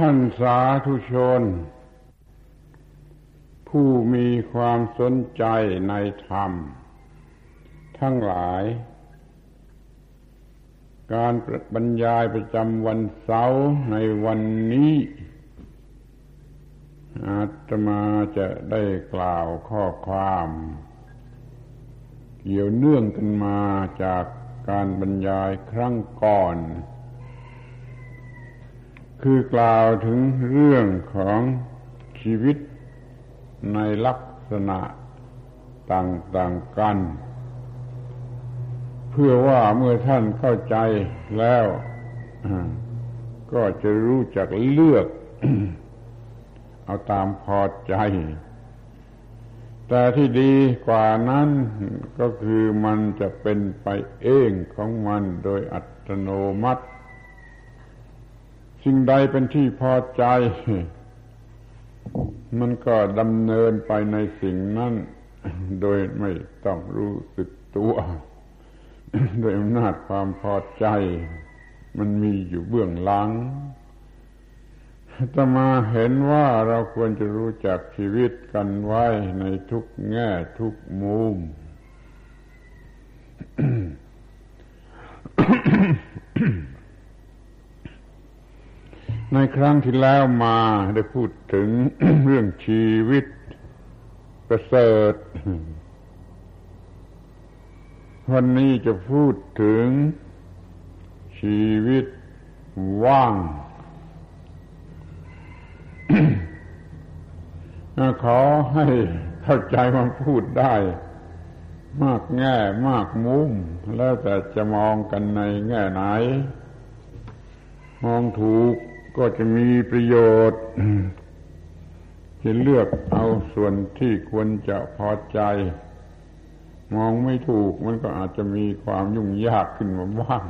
ท่านสาธุชน ผู้มีความสนใจในธรรม ทั้งหลาย การบรรยายประจำวันเสาร์ในวันนี้ อาตมาจะได้กล่าวข้อความ เกี่ยวเนื่องกันมาจากการบรรยายครั้งก่อน คือกล่าวถึงเรื่องของชีวิตในลักษณะต่างๆกัน เพื่อว่าเมื่อท่านเข้าใจแล้ว ก็จะรู้จักเลือก เอาตามพอใจ แต่ที่ดีกว่านั้นก็คือมันจะเป็นไปเองของมันโดยอัตโนมัติ สิ่งใดเป็นที่พอใจ มันก็ดำเนินไปในสิ่งนั้น โดยไม่ต้องรู้สึกตัว โดยอำนาจความพอใจ มันมีอยู่เบื้องหลังแต่มาเห็นว่าเราควรจะรู้จักชีวิตกันไว้ในทุกแง่ทุกมุม ในครั้งที่แล้วมาได้พูดถึงเรื่องชีวิตประเสริฐ วันนี้จะพูดถึงชีวิตว่าง ขอให้เข้าใจมันพูดได้ มากแง่มากมุม แล้วแต่จะมองกันในแง่ไหน มองถูก ก็จะมีประโยชน์จะเลือกเอาส่วนที่ควรจะพอใจ มองไม่ถูกมันก็อาจจะมีความยุ่งยากขึ้นมาบ้าง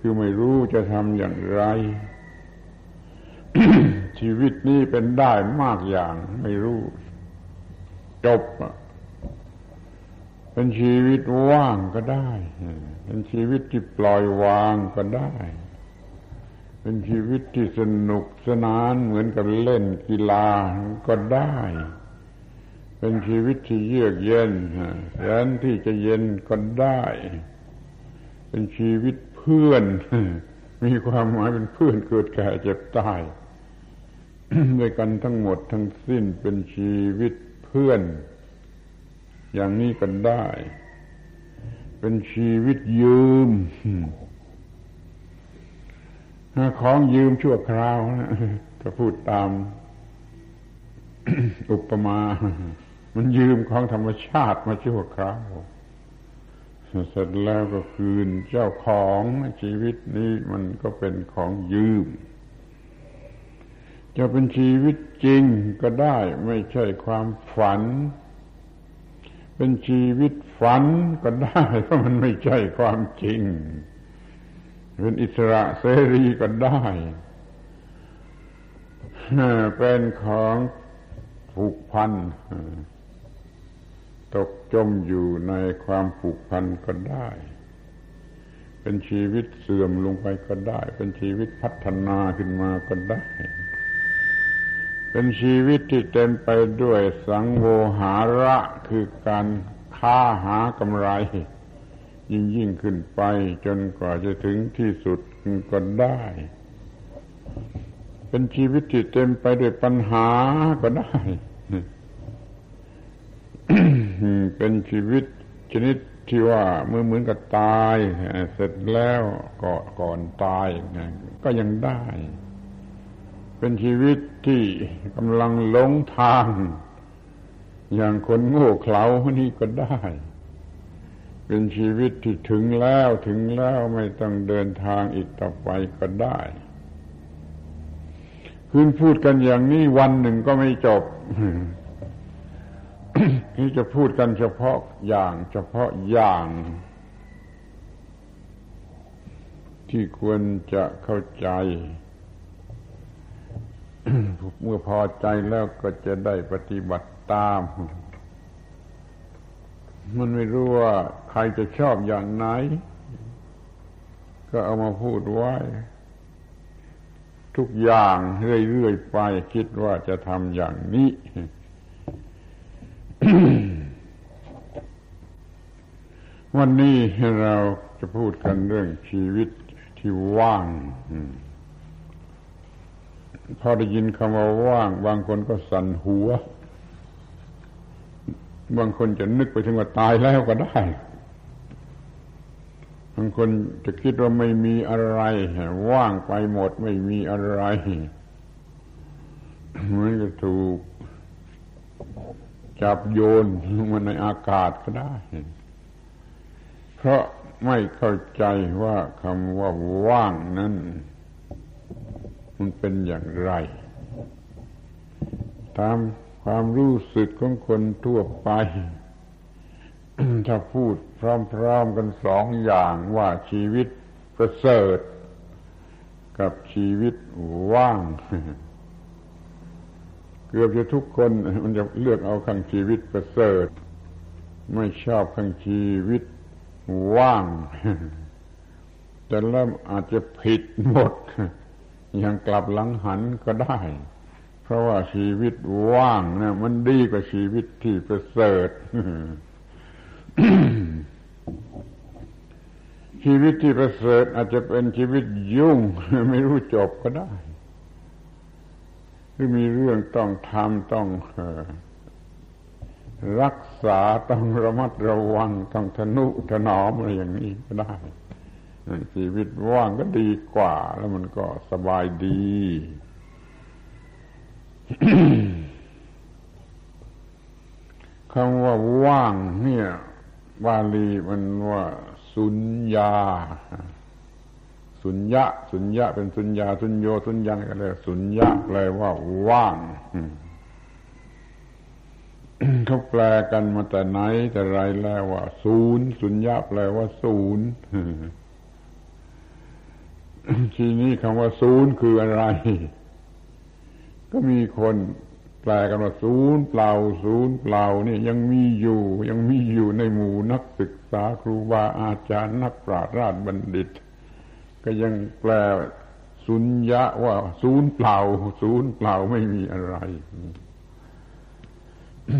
คือไม่รู้จะทำอย่างไร ชีวิตนี้เป็นได้มากอย่างไม่รู้ จบเป็นชีวิตว่างก็ได้ เป็นชีวิตที่ปล่อยวางก็ได้ เป็นชีวิตที่สนุกสนานเหมือนกับเล่นกีฬาก็ได้ เป็นชีวิตที่เยือกเย็นแสนที่จะเย็นก็ได้ เป็นชีวิตเพื่อน มีความหมายเป็นเพื่อนเกิดแก่เจ็บตายด้วยกันทั้งหมดทั้งสิ้นเป็นชีวิตเพื่อน อย่างนี้ก็ได้ เป็นชีวิตยืม ของยืมชั่วคราวถ้าพูดตามอุปมา มันยืมของธรรมชาติมาชั่วคราวเสร็จแล้วก็คืนเจ้าของชีวิตนี้มันก็เป็นของยืม จะเป็นชีวิตจริงก็ได้ไม่ใช่ความฝัน เป็นชีวิตฝันก็ได้เพราะมันไม่ใช่ความจริง เป็นอิสระเสรีก็ได้ เป็นของผูกพัน ตกจมอยู่ในความผูกพันก็ได้ เป็นชีวิตเสื่อมลงไปก็ได้ เป็นชีวิตพัฒนาขึ้นมาก็ได้ เป็นชีวิตที่เต็มไปด้วยสังโวหาระคือการค้าหากำไร ยิ่งยิ่งขึ้นไป จนกว่าจะถึงที่สุดก็ได้ เป็นชีวิตที่เต็มไปด้วยปัญหาก็ได้ เป็นชีวิตชนิดที่ว่าเมื่อเหมือนกับตาย เสร็จแล้วก่อนก่อนตายก็ยังได้ เป็นชีวิตที่กำลังหลงทาง อย่างคนโง่เขลานี่ก็ได้ เป็นชีวิตที่ถึงแล้วถึงแล้วไม่ต้องเดินทางอีกต่อไปก็ได้คืนพูดกันอย่างนี้วันหนึ่งก็ไม่จบนี่จะพูดกันเฉพาะอย่าง เฉพาะอย่าง ที่ควรจะเข้าใจ เมื่อพอใจแล้วก็จะได้ปฏิบัติตาม มันไม่รู้ว่าใครจะชอบอย่างไหน ก็เอามาพูดไว้ ทุกอย่างเรื่อยๆไป คิดว่าจะทำอย่างนี้ วันนี้เราจะพูดกันเรื่องชีวิตที่ว่างพอได้ยินคำว่าว่าง บางคนก็สั่นหัว บางคนจะนึกไปถึงว่าตายแล้วก็ได้ บางคนจะคิดว่าไม่มีอะไรว่างไปหมดไม่มีอะไรเหมือนกับถูกจับโยนมันในอากาศก็ได้ เพราะไม่เข้าใจว่าคำว่าว่างนั้น มันเป็นอย่างไร ตาม ความรู้สึกของคนทั่วไป ถ้าพูดพร้อมๆกันสองอย่างว่าชีวิตประเสริฐ กับชีวิตว่าง เกือบจะทุกคนมันจะเลือกเอาข้างชีวิตประเสริฐ ไม่ชอบข้างชีวิตว่าง แต่แล้วอาจจะผิดหมดยังกลับหลังหันก็ได้ ราะว่าชีวิตว่างเนะมันดีกว่าชีวิตที่ประเสริฐชีวิตที่ประเสริฐอาจจะเป็นชีวิตยุ่ง ไม่รู้จบก็ได้หรือมีเรื่องต้องทำต้องรักษาต้องระมัดระวัง ต้องทนุถนอมอะไรอย่างนี้ก็ได้ชีวิตว่างก็ดีกว่า แล้วมันก็สบายดี คำว่าว่างเนี่ยบาลีมันว่า สุญญา สุญญะ สุญญะ เป็นสุญญา สุญโย สุญญังก็เลยสุญญะแปลว่าว่างเขาแปลกันมาแต่ไหนแต่ไรแล้วว่า ศูนย์สุญญะแปลว่า ศูนย์ทีนี้คำว่า ศูนย์คืออะไร ก็มีคนแปลกันว่าศูนย์เปล่าศูนย์เปล่านี่ยังมีอยู่ ยังมีอยู่ในหมู่นักศึกษาครูบาอาจารย์นักปราชญ์ราชบัณฑิต ก็ยังแปลสุญญะว่าศูนย์เปล่า ศูนย์เปล่าไม่มีอะไร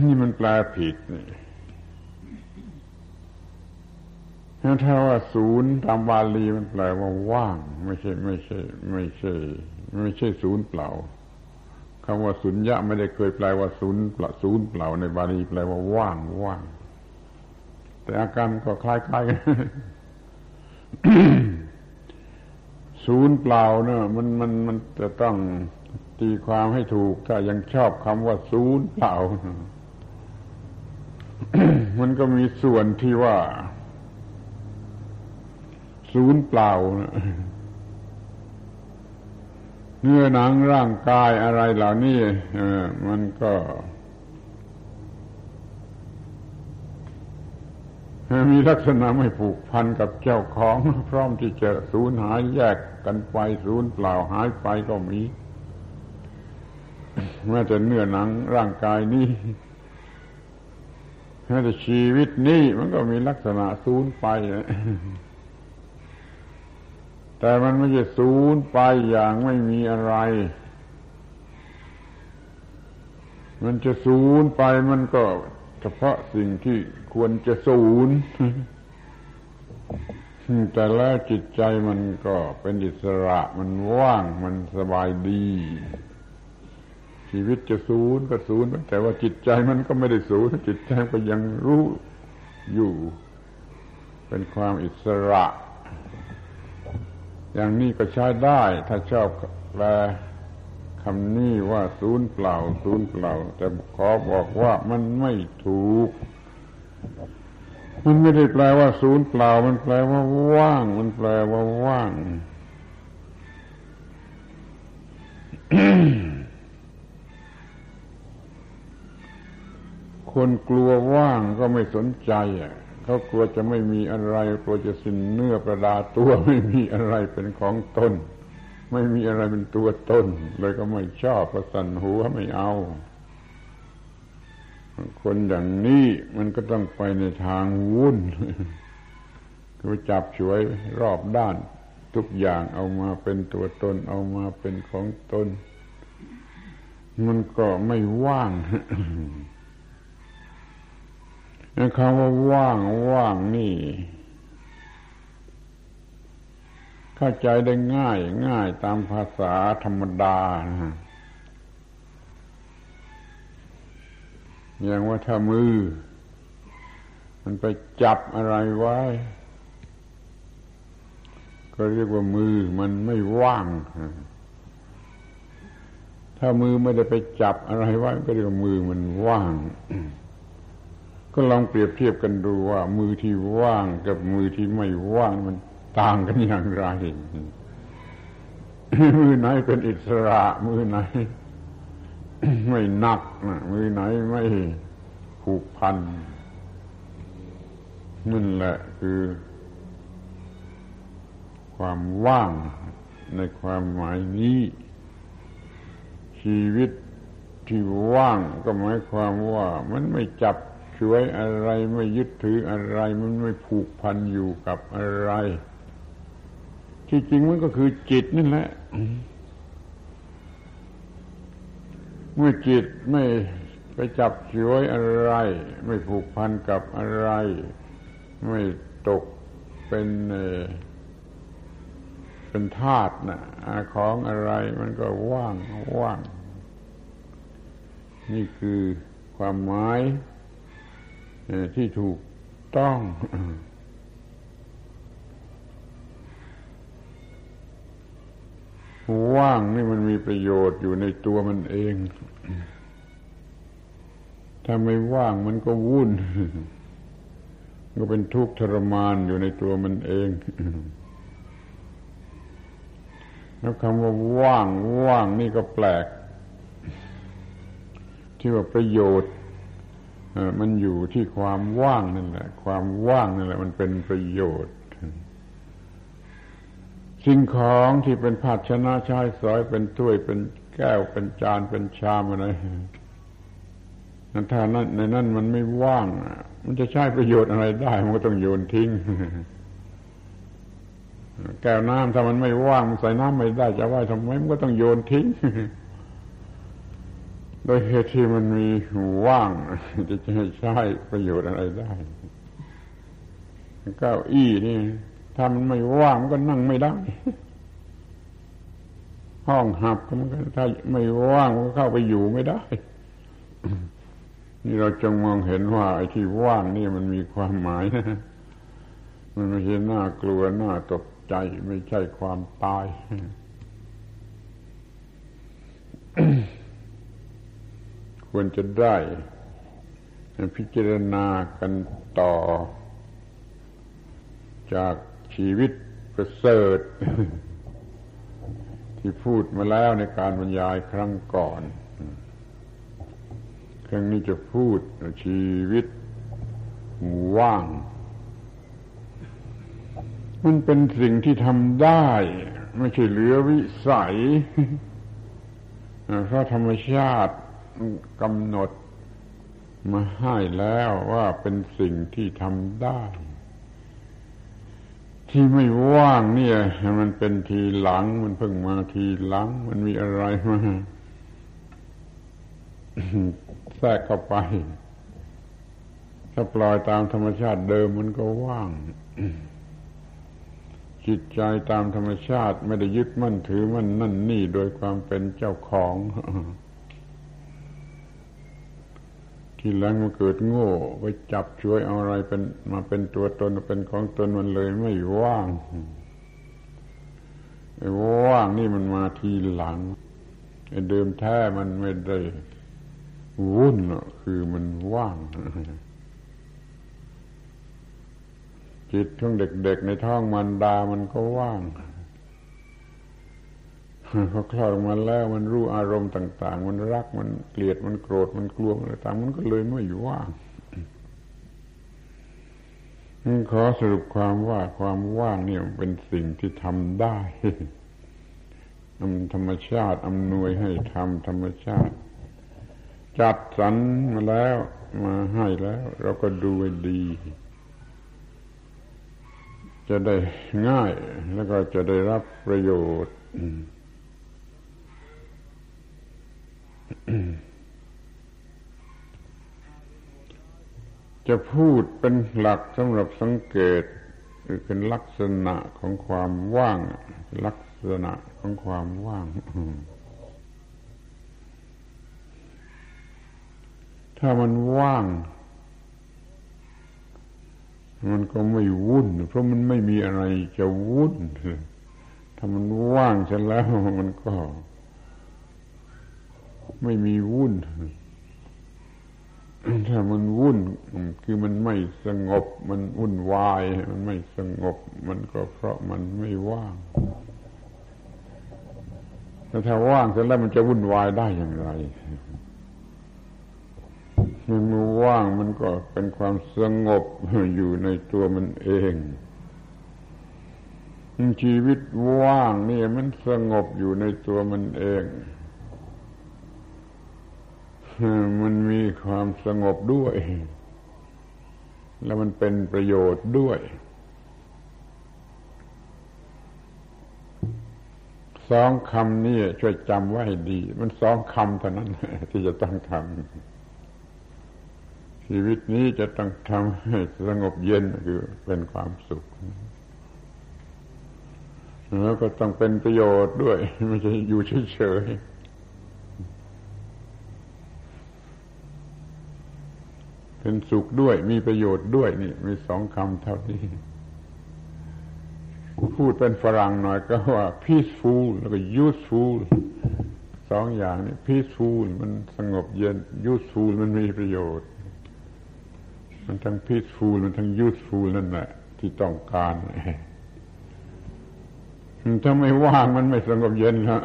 นี่มันแปลผิดนี่ถ้าว่าศูนย์ตามบาลีมันแปลว่าว่าง ไม่ใช่ ไม่ใช่ ไม่ใช่ ไม่ใช่ศูนย์เปล่า คำว่าสุญญะไม่ได้เคยแปลว่าศูนย์เปล่าศูนย์เปล่าในบาลีแปลว่าว่างว่าง แต่อาการก็คล้ายๆกันศูนย์เปล่าเนอะมันมันมันจะต้องตีความให้ถูก ถ้ายังชอบคำว่าศูนย์เปล่า มันก็มีส่วนที่ว่า ศูนย์เปล่า เนื้อหนังร่างกายอะไรเหล่านี้มันก็มีลักษณะไม่ผูกพันกับเจ้าของ พร้อมที่จะสูญหายแยกกันไปสูญเปล่าหายไปก็มีแม้แต่เนื้อหนังร่างกายนี้แม้แต่ชีวิตนี้มันก็มีลักษณะสูญไป แต่มันไม่ใช่สูญไปอย่างไม่มีอะไร มันจะสูญไปมันก็เฉพาะสิ่งที่ควรจะสูญแต่แล้วจิตใจมันก็เป็นอิสระมันว่างมันสบายดี ชีวิตจะสูญก็สูญแต่ว่าจิตใจมันก็ไม่ได้สูญจิตใจก็ยังรู้อยู่ เป็นความอิสระ อย่างนี้ก็ใช้ได้ ถ้าชอบแปลคำนี้ว่าศูนย์เปล่า ศูนย์เปล่า แต่ขอบอกว่ามันไม่ถูก มันไม่ได้แปลว่า ศูนย์เปล่า มันแปลว่าว่าง มันแปลว่าว่างคนกลัวว่างก็ไม่สนใจอะ เขากลัวจะไม่มีอะไร กลัวจะสิ้นเนื้อประดาตัวไม่มีอะไรเป็นของตน ไม่มีอะไรเป็นตัวตนเลยก็ไม่ชอบประสันหัวไม่เอา คนอย่างนี้มันก็ต้องไปในทางวุ่นคือจับฉวยรอบด้านทุกอย่างเอามาเป็นตัวตน เอามาเป็นของตน มันก็ไม่ว่าง คำว่าว่างว่างนี่ เข้าใจได้ง่ายง่ายตามภาษาธรรมดาอย่างว่าถ้ามือ มันไปจับอะไรไว้ ก็เรียกว่ามือมันไม่ว่าง ถ้ามือไม่ได้ไปจับอะไรไว้ ก็เรียกว่ามือมันว่าง ก็ลองเปรียบเทียบกันดูว่า มือที่ว่างกับมือที่ไม่ว่างมันต่างกันอย่างไรมือไหนเป็นอิสระ มือไหน ไม่นักนะมือไหนไม่ผูกพันนั่นแหละคือ ความว่างในความหมายนี้ ชีวิตที่ว่างก็หมายความว่ามันไม่จับ ช่วยอะไรไม่ยึดถืออะไรมันไม่ผูกพันอยู่กับอะไร ที่จริงมันก็คือจิตนั่นแหละ เมื่อจิตไม่ไปจับชวยอะไร ไม่ผูกพันกับอะไร ไม่ตกเป็นเป็นธาตุนะของอะไรมันก็ว่างว่าง นี่คือความหมาย ที่ถูกต้องว่างนี่มันมีประโยชน์อยู่ในตัวมันเอง ถ้าไม่ว่างมันก็วุ่น ก็เป็นทุกข์ทรมานอยู่ในตัวมันเอง แล้วคำว่าว่างว่างนี่ก็แปลก ที่ว่าประโยชน์ มันอยู่ที่ความว่างนั่นแหละ ความว่างนั่นแหละ มันเป็นประโยชน์ สิ่งของที่เป็นภาชนะใช้สอยเป็นถ้วยเป็นแก้วเป็นจานเป็นชามอะไรนั่นถ้านั้นในนั้นมันไม่ว่าง มันจะใช้ประโยชน์อะไรได้ มันก็ต้องโยนทิ้ง แก้วน้ำถ้ามันไม่ว่างใส่น้ำไม่ได้จะว่าทำไมมันก็ต้องโยนทิ้ง ดยเหตุที่มันมีว่างจะใช้ประโยชน์อะไรได้เก้าอี้นี่ถ้ามันไม่ว่างมันก็นั่งไม่ได้ ห้องหับก็มันก็ถ้าไม่ว่างมันก็เข้าไปอยู่ไม่ได้ นี่เราจงมองเห็นว่าไอ้ที่ว่างนี่มันมีความหมายนะมันไม่ใช่น่ากลัวน่าตกใจไม่ใช่ความตาย ควรจะได้ พิจารณากันต่อ จากชีวิตประเสริฐ ที่พูดมาแล้วในการบรรยายครั้งก่อน ครั้งนี้จะพูดชีวิตว่าง มันเป็นสิ่งที่ทำได้ ไม่ใช่เหลือวิสัยเพราะธรรมชาติ กำหนดมาให้แล้วว่าเป็นสิ่งที่ทำได้ ที่ไม่ว่างเนี่ย มันเป็นทีหลัง มันเพิ่งมาทีหลัง มันมีอะไรมาแทรกเข้าไป ถ้าปล่อยตามธรรมชาติเดิมมันก็ว่าง จิตใจตามธรรมชาติไม่ได้ยึดมั่นถือมั่นนั่นนี่โดยความเป็นเจ้าของ ทีหลังมันเกิดโง่ไปจับช่วยเอาอะไรเป็นมาเป็นตัวตนเป็นของตนมันเลยไม่ว่างไอ้ว่างนี่มันมาทีหลังไอ้เดิมแท้มันไม่ได้วุ่นคือมันว่าง จิตของเด็กๆในท้องมันดามันก็ว่าง พอคลอดออกมาแล้วมันรู้อารมณ์ต่าง ๆ มันรักมันเกลียดมันโกรธมันกลัวอะไรต่างมันก็เลยไม่อยู่ว่างขอสรุปความว่าความว่างเนี่ยเป็นสิ่งที่ทำได้ธรรมชาติอำนวยให้ทำธรรมชาติ จัดสรรมาแล้วมาให้แล้ว เราก็ดูให้ดี จะได้ง่ายแล้วก็จะได้รับประโยชน์ จะพูดเป็นหลักสำหรับสังเกตคือเป็นลักษณะของความว่าง ลักษณะของความว่าง ถ้ามันว่าง มันก็ไม่วุ่น เพราะมันไม่มีอะไรจะวุ่นถ้ามันว่างเสร็จแล้วมันก็ ไม่มีวุ่น ถ้ามันวุ่น คือมันไม่สงบ มันวุ่นวาย มันไม่สงบ มันก็เพราะมันไม่ว่างแต่ถ้าว่างเสร็จแล้วมันจะวุ่นวายได้อย่างไรมันว่างมันก็เป็นความสงบอยู่ในตัวมันเองชีวิตว่างนี่มันสงบอยู่ในตัวมันเอง มันมีความสงบด้วย แล้วมันเป็นประโยชน์ด้วย สองคำนี้ช่วยจำไว้ดี มันสองคำเท่านั้น ที่จะต้องทำชีวิตนี้จะต้องทำให้สงบเย็นคือเป็นความสุขแล้วก็ต้องเป็นประโยชน์ด้วย ไม่ใช่อยู่เฉยๆ เป็นสุขด้วย มีประโยชน์ด้วยนี่ มีสองคำเท่านี้ พูดเป็นฝรั่งหน่อยก็ว่า peaceful แล้วก็ useful สองอย่างนี้ peaceful มันสงบเย็น useful มันมีประโยชน์ มันทั้ง peaceful มันทั้ง useful นั่นแหละที่ต้องการถ้าไม่ว่างมันไม่สงบเย็นครับ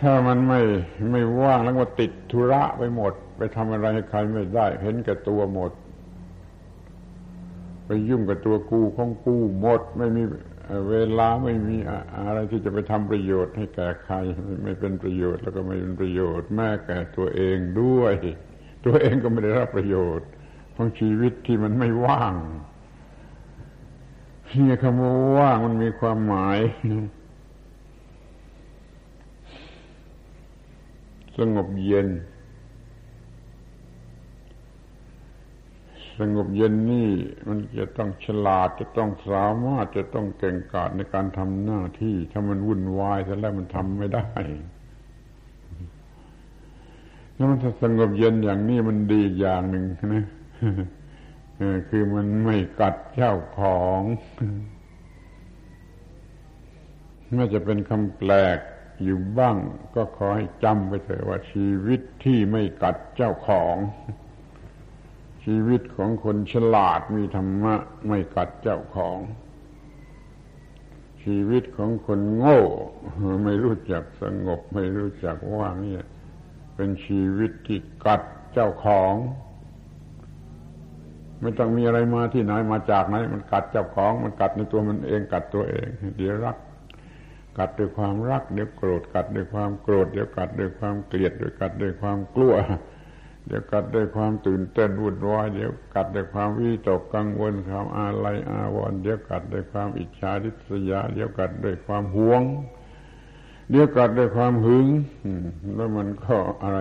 ถ้ามันไม่ไม่ว่างแล้วก็ติดธุระไปหมด ไปทำอะไรให้ใครไม่ได้ เห็นแก่ตัวหมด ไปยุ่งกับตัวกูของกูหมด ไม่มีเวลาไม่มีอะไรที่จะไปทำประโยชน์ให้แก่ใคร ไม่เป็นประโยชน์แล้วก็ไม่เป็นประโยชน์แม้แก่ตัวเองด้วย ตัวเองก็ไม่ได้รับประโยชน์ของชีวิตที่มันไม่ว่างนี่คำว่าว่างมันมีความหมายสงบเย็น สงบเย็นนี่มันจะต้องฉลาดจะต้องสามารถจะต้องเก่งกาจในการทำหน้าที่ ถ้ามันวุ่นวายแล้วมันทำไม่ได้แล้วมันสงบเย็นอย่างนี้มันดีอย่างหนึ่งนะคือมันไม่กัดเจ้าของน่าจะเป็นคำแปลกอยู่บ้าง ก็ขอให้จำไปเถอะว่าชีวิตที่ไม่กัดเจ้าของ ชีวิตของคนฉลาดมีธรรมะไม่กัดเจ้าของ ชีวิตของคนโง่ ไม่รู้จักสงบ ไม่รู้จักว่างเนี่ยเป็นชีวิตที่กัดเจ้าของ ไม่ต้องมีอะไรมาที่ไหนมาจากไหน มันกัดเจ้าของ มันกัดในตัวมันเองกัดตัวเอง เดี๋ยวรัก กัดด้วยความรัก เดี๋ยวโกรธกัดด้วยความโกรธเดี๋ยวกัดด้วยความเกลียดเดี๋ยวกัดด้วยความกลัว เดี๋ยวกัดด้วยความตื่นเต้นวุ่นวายเดี๋ยวกัดด้วยความวิตกกังวลความอาลัยอาวรณ์เดี๋ยวกัดด้วยความอิจฉาริษยา เดี๋ยวกัดด้วยความหวง เดี๋ยวกัดด้วยความหึงแล้วมันก็อะไร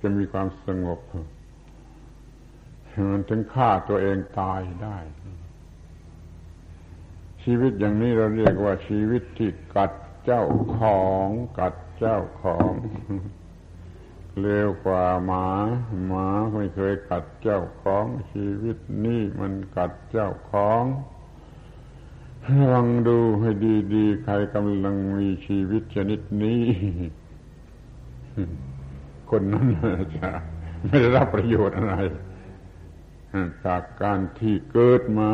จะมีความสงบ มันถึงฆ่าตัวเองตายได้ ชีวิตอย่างนี้เราเรียกว่าชีวิตที่กัดเจ้าของ กัดเจ้าของ เร็วกว่าหมาหมาไม่เคยกัดเจ้าของชีวิตนี้มันกัดเจ้าของระวังดูให้ดีๆ ใครกำลังมีชีวิตชนิดนี้ คนนั้นจะไม่ได้รับประโยชน์อะไร จากการที่เกิดมา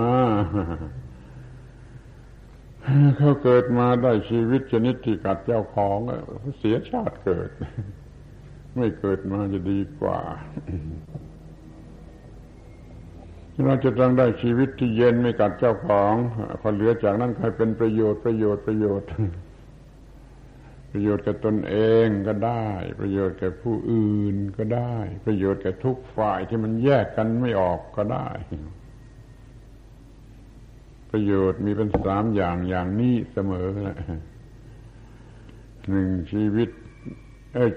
เขาเกิดมาได้ชีวิตชนิดที่กัดเจ้าของเสียชาติเกิด ไม่เกิดมาจะดีกว่า เราจะต้องได้ชีวิตที่เย็นไม่กัดเจ้าของพอเหลือจากนั้นใครเป็นประโยชน์ประโยชน์ประโยชน์ ประโยชน์แก่ตนเองก็ได้ ประโยชน์แก่ผู้อื่นก็ได้ ประโยชน์แก่ทุกฝ่ายที่มันแยกกันไม่ออกก็ได้ ประโยชน์มีเป็นสามอย่างอย่างนี้เสมอแหละหนึ่งชีวิต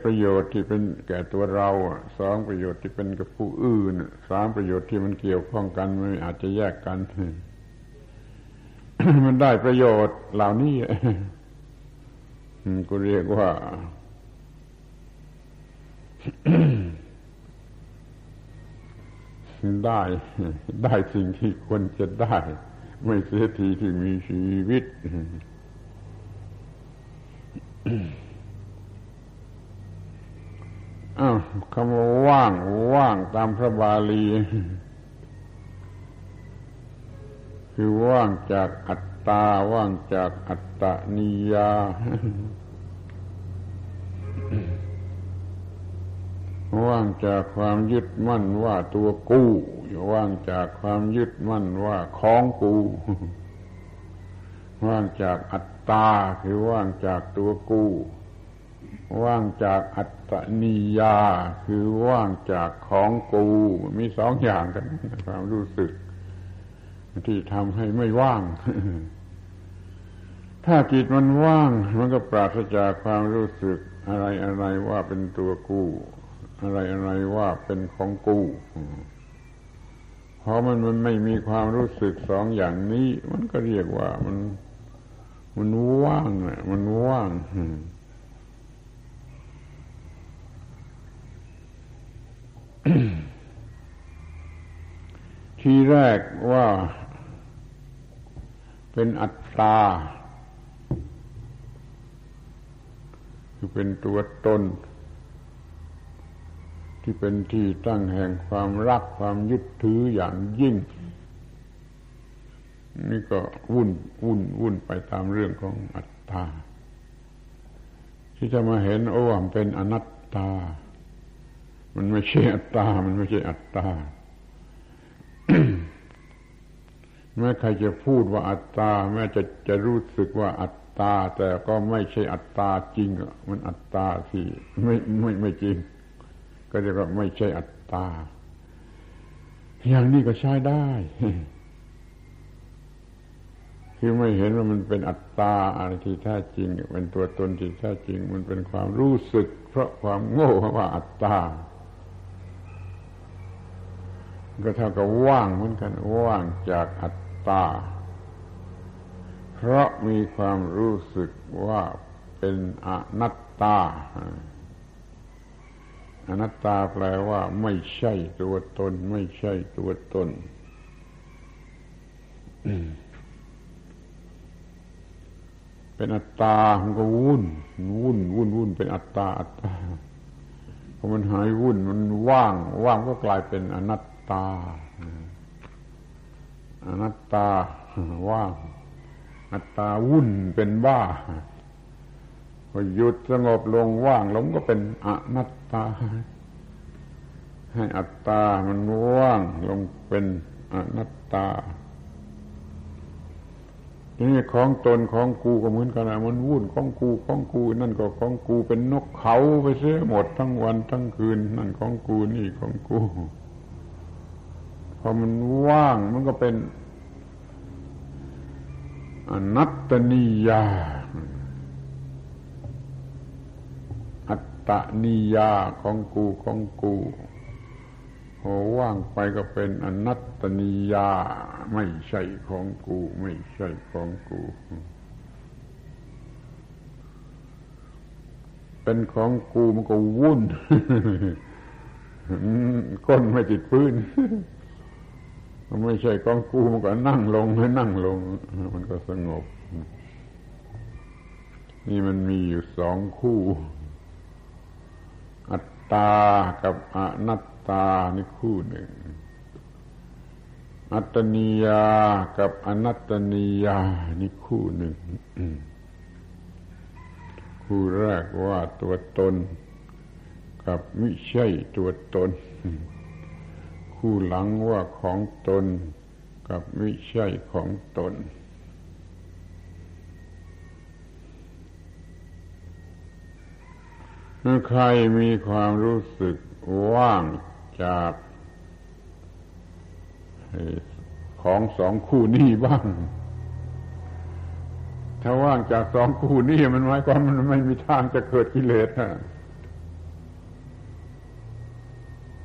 ประโยชน์ที่เป็นแก่ตัวเราสองประโยชน์ที่เป็นกับผู้อื่นสามประโยชน์ที่มันเกี่ยวข้องกันมันอาจจะแยกกัน มันได้ประโยชน์เหล่านี้ก็เรียกว่าได้ได้สิ่งที่ควรจะได้ ไม่เสียทีที่มีชีวิต อ้าวคำว่าว่าง ว่างตามพระบาลี คือว่างจากอัตตา ว่างจากอัตตนิยา ว่างจากความยึดมั่นว่าตัวกู้ว่างจากความยึดมั่นว่าของกูว่างจากอัตตา คือว่างจากตัวกู้ ว่างจากอัตตนิยา คือว่างจากของกู มีสองอย่างกันความรู้สึก ที่ทำให้ไม่ว่าง ถ้าจิตมันว่าง มันก็ปราศจากความรู้สึก อะไรอะไรว่าเป็นตัวกู้อะไรอะไรว่าเป็นของกูเพราะมันมันไม่มีความรู้สึกสองอย่างนี้ มันก็เรียกว่ามัน มันว่างอะมันว่าง ทีแรกว่าเป็นอัตตา คือเป็นตัวตน ที่เป็นที่ตั้งแห่งความรักความยึดถืออย่างยิ่ง นี่ก็วุ่นวุ่นวุ่นไปตามเรื่องของอัตตา ที่จะมาเห็นโอ้มันเป็นอนัตตา มันไม่ใช่อัตตา มันไม่ใช่อัตตาแม้ใครจะพูดว่าอัตตา แม้จะจะรู้สึกว่าอัตตา แต่ก็ไม่ใช่อัตตาจริง มันอัตตาที่ไม่ไม่ไม่จริง ก็เรียกว่าไม่ใช่อัตตา อย่างนี้ก็ใช้ได้คือไม่เห็นว่ามันเป็นอัตตาอะไรที่แท้จริง เป็นตัวตนที่แท้จริง มันเป็นความรู้สึก เพราะความโง่ว่าอัตตา ก็เท่ากับว่างเหมือนกัน ว่างจากอัตตา เพราะมีความรู้สึกว่าเป็นอนัตตา อนัตตาแปลว่า ไม่ใช่ตัวตน ไม่ใช่ตัวตนเป็นอัตตา มันก็วุ่น วุ่น วุ่น วุ่น เป็นอัตตา อัตตาพอมันหายวุ่น มันว่าง ว่างก็กลายเป็นอนัต ตา อนัตตาว่างอัตตาวุ่นเป็นบ้าพอหยุดสงบลงว่างลงก็เป็นอนัตตา ให้อัตตามันว่างลงเป็นอนัตตาทีนี้ของตนของกูก็เหมือนกันนะมันวุ่นของกูของกู นั่นก็ของกูเป็นนกเขาไปเสียหมดทั้งวันทั้งคืน นั่นของกูนี่ของกู พอมันว่างมันก็เป็นอนัตตนิยา อัตะนิยาของกูของกูพอว่างไปก็เป็นอนัตตนิยา ไม่ใช่ของกู ไม่ใช่ของกู เป็นของกูมันก็วุ่นก้นไม่ติดพื้น ไม่ใช่ของกูมันก็นั่งลงให้นั่งลง มันก็สงบ นี่มันมีอยู่สองคู่ อัตตากับอนัตตานี่คู่หนึ่ง อัตนิยากับอนัตนิยานี่คู่หนึ่ง คู่แรกว่าตัวตน กับไม่ใช่ตัวตน คู่หลังว่าของตนกับไม่ใช่ของตน ใครมีความรู้สึกว่างจากของสองคู่นี้บ้าง ถ้าว่างจากสองคู่นี่มันหมายความมันไม่มีทางจะเกิดกิเลสนะ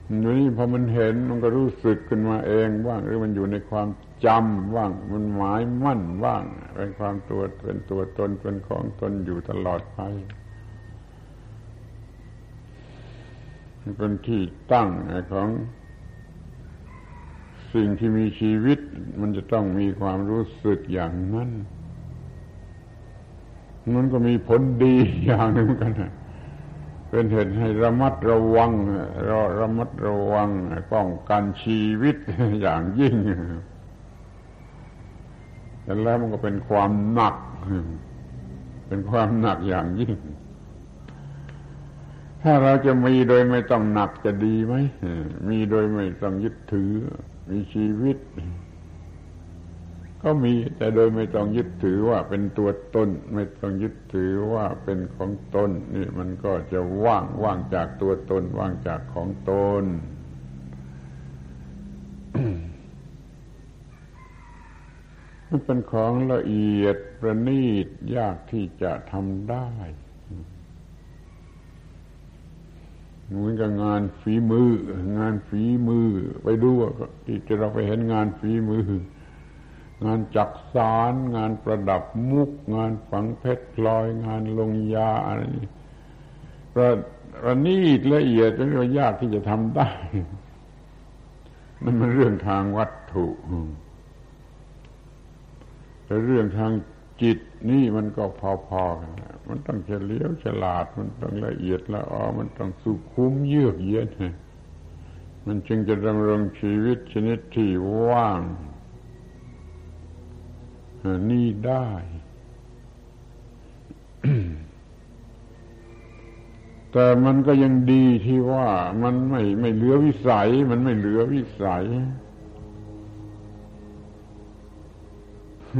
อยู่นี่พอมันเห็นมันก็รู้สึกขึ้นมาเองว่างหรือมันอยู่ในความจำว่าง มันหมายมั่นว่าง เป็นความตัวเป็นตัวตนเป็นของตนอยู่ตลอดไปเป็นที่ตั้งของสิ่งที่มีชีวิต มันจะต้องมีความรู้สึกอย่างนั้นมันก็มีผลดีอย่างหนึ่งกัน เป็นเหตุให้ระมัดระวังรระมัดระวังป้องกันชีวิตอย่างยิ่งแล้วมันก็เป็นความหนัก เป็นความหนักอย่างยิ่ง ถ้าเราจะมีโดยไม่ต้องหนักจะดีไหมมีโดยไม่ต้องยึดถือ มีชีวิต ก็มีแต่โดยไม่ต้องยึดถือว่าเป็นตัวตนไม่ต้องยึดถือว่าเป็นของตนนี่มันก็จะว่างว่างจากตัวตน ว่างจากของตนมันเป็นของละเอียดประณีตยากที่จะทำได้เหมือนกับงานฝีมือ งานฝีมือ ไปดูที่เราไปเห็นงานฝีมือ งานจักสารงานประดับมุก งานฝังเพชรพลอย งานลงยาอะไรนี่ประประณีตละเอียดจนยากที่จะทำได้นั่นมันเรื่องทางวัตถุแต่เรื่องทางจิตนี่มันก็พอๆกันมันต้องเฉลียวฉลาด มันต้องละเอียดละออมันต้องสุขุมเยือกเย็นมันจึงจะดำรงชีวิตชนิดที่ว่าง นี่ได้ แต่มันก็ยังดีที่ว่ามันไม่ไม่เหลือวิสัย มันไม่เหลือวิสัย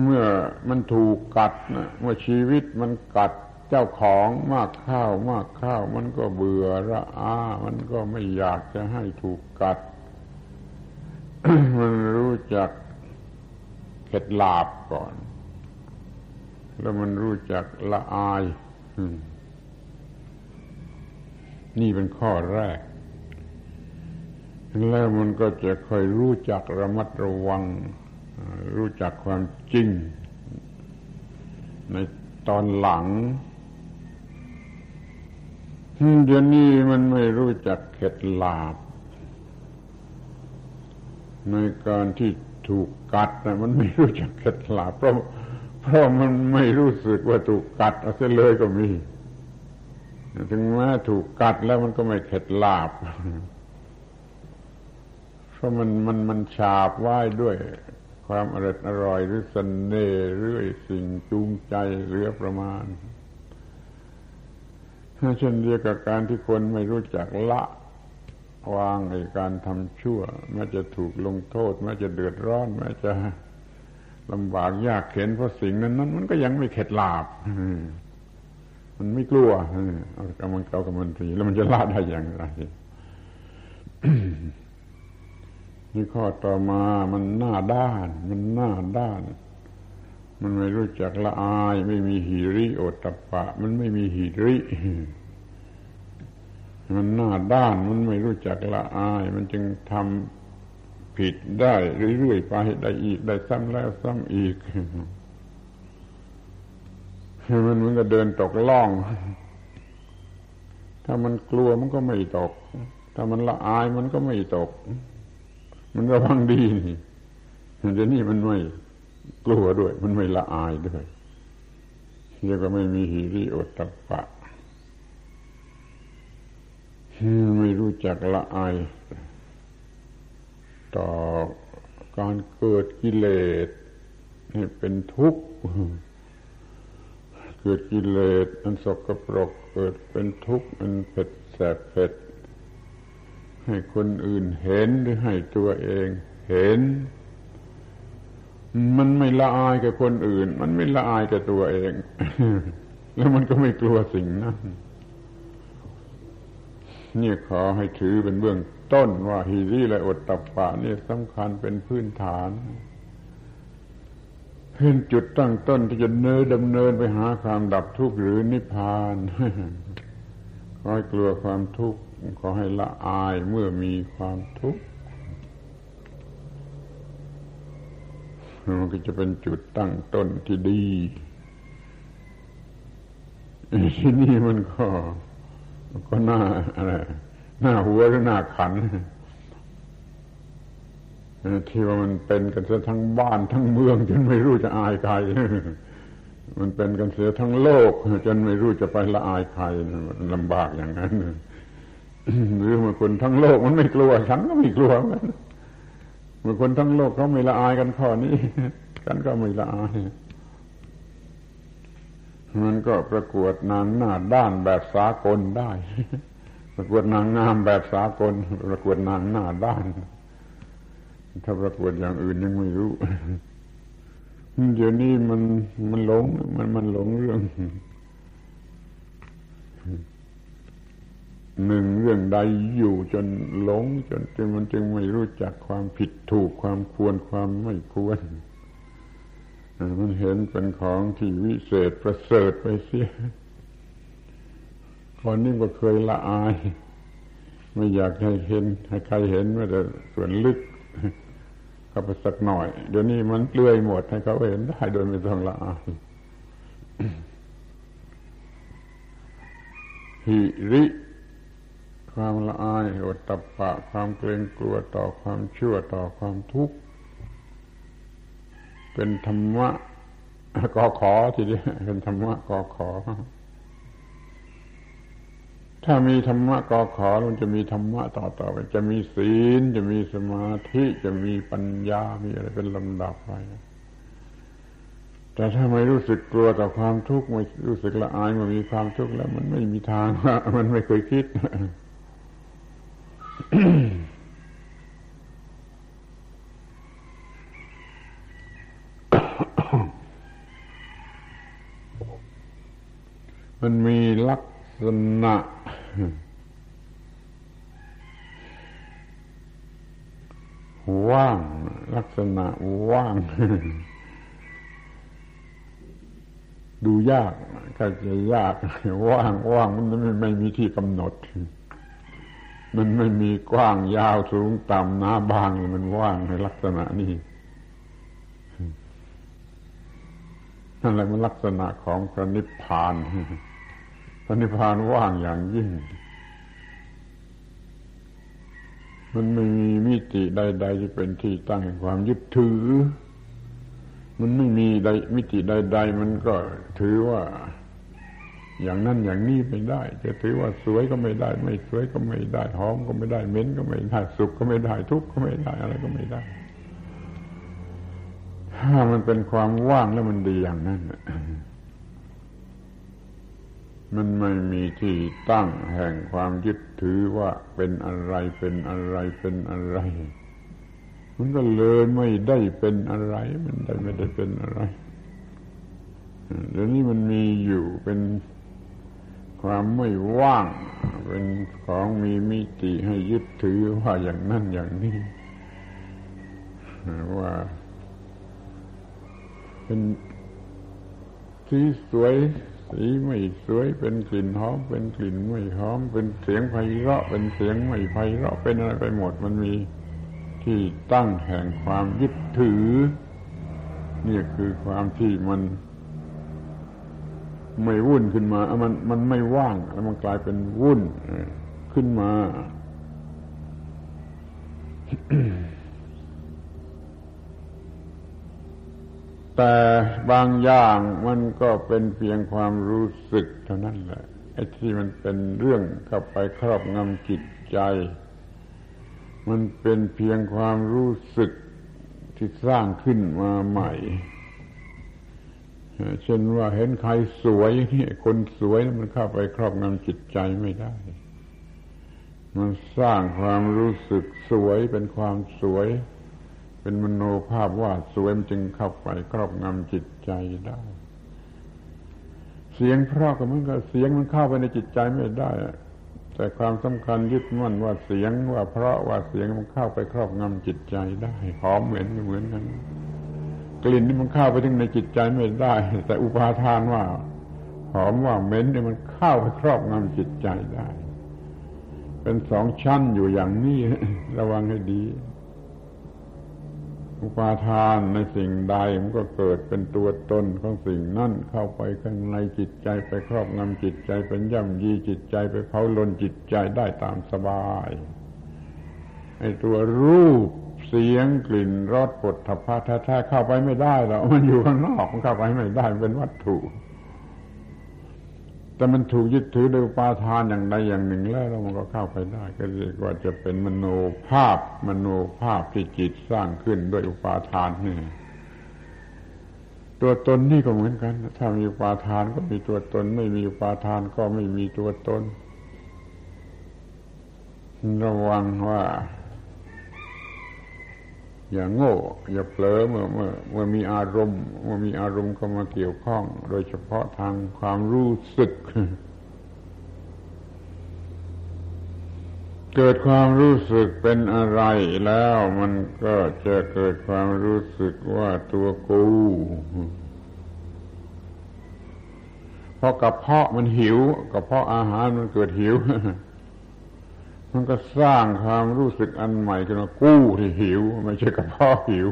เมื่อมันถูกกัดนะเมื่อชีวิตมันกัดเจ้าของมากข้าวมากข้าว มันก็เบื่อระอา มันก็ไม่อยากจะให้ถูกกัด มันรู้จัก เข็ดลาบก่อน แล้วมันรู้จักละอาย นี่เป็นข้อแรก แล้วมันก็จะค่อยรู้จักระมัดระวัง รู้จักความจริง ในตอนหลังเดี๋ยวนี้มันไม่รู้จักเข็ดลาบ ในการที่ ถูกกัดนะมันไม่รู้จักเข็ดหลาบเพราะเพราะมันไม่รู้สึกว่าถูกกัดเอาเสียเลยก็มี ถึงแม้ถูกกัดแล้วมันก็ไม่เข็ดลาบเพราะมันมันมันฉาบไหว้ด้วย ความอร่อยอร่อยหรือสเสน่ห์หรือสิ่งจูงใจเหลือประมาณเช่นเดียวกับการที่คนไม่รู้จักละ วางในการทำชั่วแม้จะถูกลงโทษแม้จะเดือดร้อนแม้จะลำบากยากเข็นเพราะสิ่งนั้นนั้นมันก็ยังไม่เข็ดลาบมันไม่กลัวเอากำมันเก่ากำมันทีแล้วมันจะลาได้อย่างไรนี่ข้อต่อมามันหน้าด้าน มันหน้าด้าน มันไม่รู้จักละอาย ไม่มีหิริโอตตะปะ มันไม่มีหิริ มันหน้าด้านมันไม่รู้จักละอาย มันจึงทำผิดได้เรื่อยๆไปได้อีกได้ซ้ำแล้วซ้ำอีก มันมือนกับเดินตกล่อง ถ้ามันกลัวมันก็ไม่ตก ถ้ามันละอายมันก็ไม่ตก มันระวังดีนี่เดี๋ยวนี้มันไม่กลัวด้วย มันไม่ละอายด้วยเรียกว่าไม่มีหิริโอตตะปะ ไม่รู้จักละอายต่อการเกิดกิเลสให้เป็นทุกข์ เกิดกิเลสอันสกปรกเกิดเป็นทุกข์อันเผ็ดแสบเผ็ด ให้คนอื่นเห็นหรือให้ตัวเองเห็น มันไม่ละอายกับคนอื่น มันไม่ละอายกับตัวเอง แล้วมันก็ไม่กลัวสิ่งนั้น นี่ขอให้ถือเป็นเบื้องต้นว่าฮีริและอดตับปะนี่สำคัญเป็นพื้นฐานเป็นจุดตั้งต้นที่จะเนินดำเนินไปหาความดับทุกข์หรือนิพพานขอให้กลัวความทุกข์ขอให้ละอายเมื่อมีความทุกข์มันก็จะเป็นจุดตั้งต้นที่ดีที่นี่มันก็ ก็น่าอะไรหน้าหัวหรือหน้าขันที่ว่ามันเป็นกันเสียทั้งบ้านทั้งเมือง จนไม่รู้จะอายใครมันเป็นกันเสียทั้งโลก จนไม่รู้จะไปละอายใครลำบากอย่างนั้นหรือมื่อคนทั้งโลกมันไม่กลัว ฉันก็ไม่กลัวเหมือนเมื่อคนทั้งโลกเขาไม่ละอายกันข้อนี้ฉันก็ไม่ละอาย มันก็ประกวดนางหน้าด้านแบบสากลได้ ประกวดนางงามแบบสากล ประกวดนางหน้าด้าน ถ้าประกวดอย่างอื่นยังไม่รู้เดี๋ยวนี้มันมันหลง มันมันหลงเรื่องหนึ่งเรื่องใดอยู่จนหลงจนจนมันจึงไม่รู้จักความผิดถูกความควรความไม่ควร มันเห็นเป็นของที่วิเศษประเสริฐไปเสียคนนี้ก็เคยละอาย ไม่อยากให้เห็นให้ใครเห็นว่าแต่ส่วนลึกเข้าไปสักหน่อย เดี๋ยวนี้มันเปลื่อยหมดให้เขาเห็นได้โดยไม่ต้องละอายหิริความละอายอดตับปะ ความเกรงกลัวต่อความชั่วต่อความทุกข์ เป็นธรรมะกอขอทีเดียวเป็นธรรมะกอขอ ถ้ามีธรรมะกอขอมันจะมีธรรมะต่อต่อไปจะมีศีล จะมีสมาธิจะมีปัญญามีอะไรเป็นลำดับไปแต่ถ้าไม่รู้สึกกลัวต่อความทุกข์ไม่รู้สึกละอายมันมีความทุกข์แล้ว มันไม่มีทางมันไม่เคยคิด มันมีลักษณะ ว่าง ลักษณะว่าง ดูยากก็จะยาก ว่างว่างมันไม่ไม่มีที่กำหนด มันไม่มีกว้างยาวสูงต่ำหน้าบางมันว่างในลักษณะนี้นั่นแหละมันลักษณะของพระนิพพาน พระนิพพานว่างอย่างยิ่ง มันไม่มีมิติใด ๆ ที่เป็นที่ตั้งแห่งความยึดถือ มันไม่มีใดมิติใด ๆ มันก็ถือว่า อย่างนั้นอย่างนี้ไม่ได้ จะถือว่าสวยก็ไม่ได้ ไม่สวยก็ไม่ได้หอมก็ไม่ได้เหม็นก็ไม่ได้สุขก็ไม่ได้ ทุกข์ก็ไม่ได้อะไรก็ไม่ได้ถ้ามันเป็นความว่างแล้วมันดีอย่างนั้น มันไม่มีที่ตั้งแห่งความยึดถือว่าเป็นอะไรเป็นอะไรเป็นอะไร มันก็เลยไม่ได้เป็นอะไร มันได้ไม่ได้เป็นอะไรเดี๋ยวนี้มันมีอยู่เป็นความไม่ว่าง เป็นของมีมิติให้ยึดถือว่าอย่างนั้นอย่างนี้ ว่า เป็นที่สวย สีไม่สวยเป็นกลิ่นหอม เป็นกลิ่นไม่หอม เป็นเสียงไพเราะ เป็นเสียงไม่ไพเราะเป็นอะไรไปหมดมันมีที่ตั้งแห่งความยึดถือ นี่คือความที่มันไม่วุ่นขึ้นมา มันมันไม่ว่าง แล้วมันกลายเป็นวุ่นขึ้นมา แต่บางอย่างมันก็เป็นเพียงความรู้สึกเท่านั้นแหละไอ้ที่มันเป็นเรื่องเข้าไปครอบงำจิตใจ มันเป็นเพียงความรู้สึกที่สร้างขึ้นมาใหม่ เช่นว่าเห็นใครสวยนี่คนสวยมันเข้าไปครอบงำจิตใจไม่ได้ มันสร้างความรู้สึกสวยเป็นความสวย เป็นมโนภาพว่าสวยมันจึงเข้าไปครอบงำจิตใจได้ เสียงเพราะก็มันก็เสียงมันเข้าไปในจิตใจไม่ได้แต่ความสำคัญยึดมั่นว่าเสียงว่าเพราะว่าเสียงมันเข้าไปครอบงำจิตใจได้หอมเหมือนเหมือนกันกลิ่นนี่มันเข้าไปถึงในจิตใจไม่ได้ แต่อุปาทานว่า หอมว่าเหม็นเนี่ยมันเข้าไปครอบงำจิตใจได้ เป็นสองชั้นอยู่อย่างนี้ระวังให้ดี อุปาทานในสิ่งใดมันก็เกิดเป็นตัวตนของสิ่งนั้นเข้าไปข้างในจิตใจไปครอบงำจิตใจเป็นย่ำยีจิตใจไปเผาลนจิตใจได้ตามสบายไอ้ตัวรูปเสียงกลิ่นรสปดทพะแท้ๆเข้าไปไม่ได้หรอกมันอยู่ข้างนอกมันเข้าไปไม่ได้เป็นวัตถุ แต่มันถูกยึดถือโดยปาทานอย่างใดอย่างหนึ่งแล้วแล้วมันก็เข้าไปได้ ก็เรียกว่าจะเป็นมโนภาพ มโนภาพที่จิตสร้างขึ้นด้วยอุปาทานนี่ตัวตนนี่ก็เหมือนกัน ถ้ามีอุปาทานก็มีตัวตน ไม่มีอุปาทานก็ไม่มีตัวตน ระวังว่า อย่าโง่ อย่าเผลอเมื่อเมื่อเมื่อมีอารมณ์ เมื่อมีอารมณ์เข้ามาเกี่ยวข้อง โดยเฉพาะทางความรู้สึก เกิดความรู้สึกเป็นอะไรแล้วมันก็จะเกิดความรู้สึกว่าตัวกูเพราะกระเพาะมันหิวกระเพาะอาหารมันเกิดหิว มันก็สร้างความรู้สึกอันใหม่ขึ้นมากู้ที่หิว ไม่ใช่กระเพาะหิว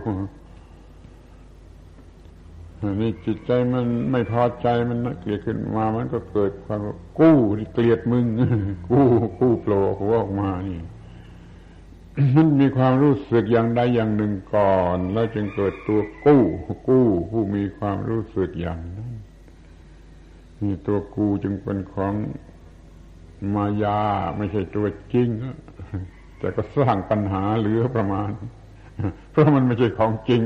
อันี่จิตใจมันไม่พอใจมันเกลียดขึ้นมา มันก็เกิดความกู้ที่เกลียดมึง กู้กู้โผล่หัวออกมานี่มันมีความรู้สึกอย่างใดอย่างหนึ่งก่อน แล้วจึงเกิดตัวกู้ กู้ผู้มีความรู้สึกอย่างนั้นนี่ตัวกูจึงเป็นของ มายาไม่ใช่ตัวจริง แต่ก็สร้างปัญหาเหลือประมาณ เพราะมันไม่ใช่ของจริง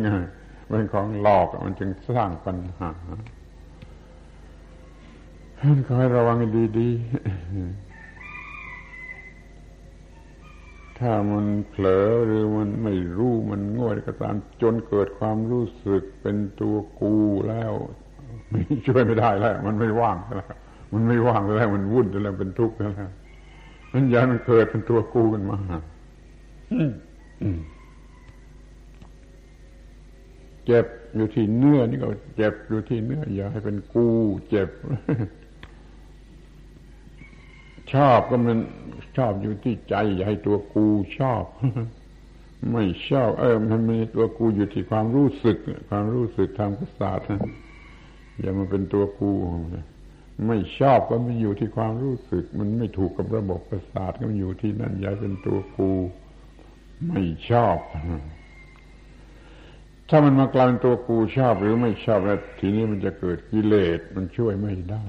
เป็นของหลอกมันจึงสร้างปัญหาขอให้ระวังดีๆ ถ้ามันเผลอหรือมันไม่รู้มันง่วยก็ตามจนเกิดความรู้สึกเป็นตัวกูแล้วช่วยไม่ได้แล้ว มันไม่ว่างแล้ว มันไม่ว่างแล้วมันวุ่นแล้วเป็นทุกข์แล้วมันยันมันเกิดเป็นตัวกูกันมาเจ็บอยู่ที่เนื้อนี่ก็เจ็บอยู่ที่เนื้อ อย่าให้เป็นกูเจ็บ ชอบก็มันชอบอยู่ที่ใจ อย่าให้ตัวกูชอบ ไม่ชอบ เออ มันมีตัวกูอยู่ที่ความรู้สึก ความรู้สึกทางประสาทอย่ามาเป็นตัวกู ไม่ชอบก็มันอยู่ที่ความรู้สึก มันไม่ถูกกับระบบประสาทก็มันอยู่ที่นั่นย้ายเป็นตัวกูไม่ชอบ ถ้ามันมากลายเป็นตัวกูชอบหรือไม่ชอบแล้ว ทีนี้มันจะเกิดกิเลสมันช่วยไม่ได้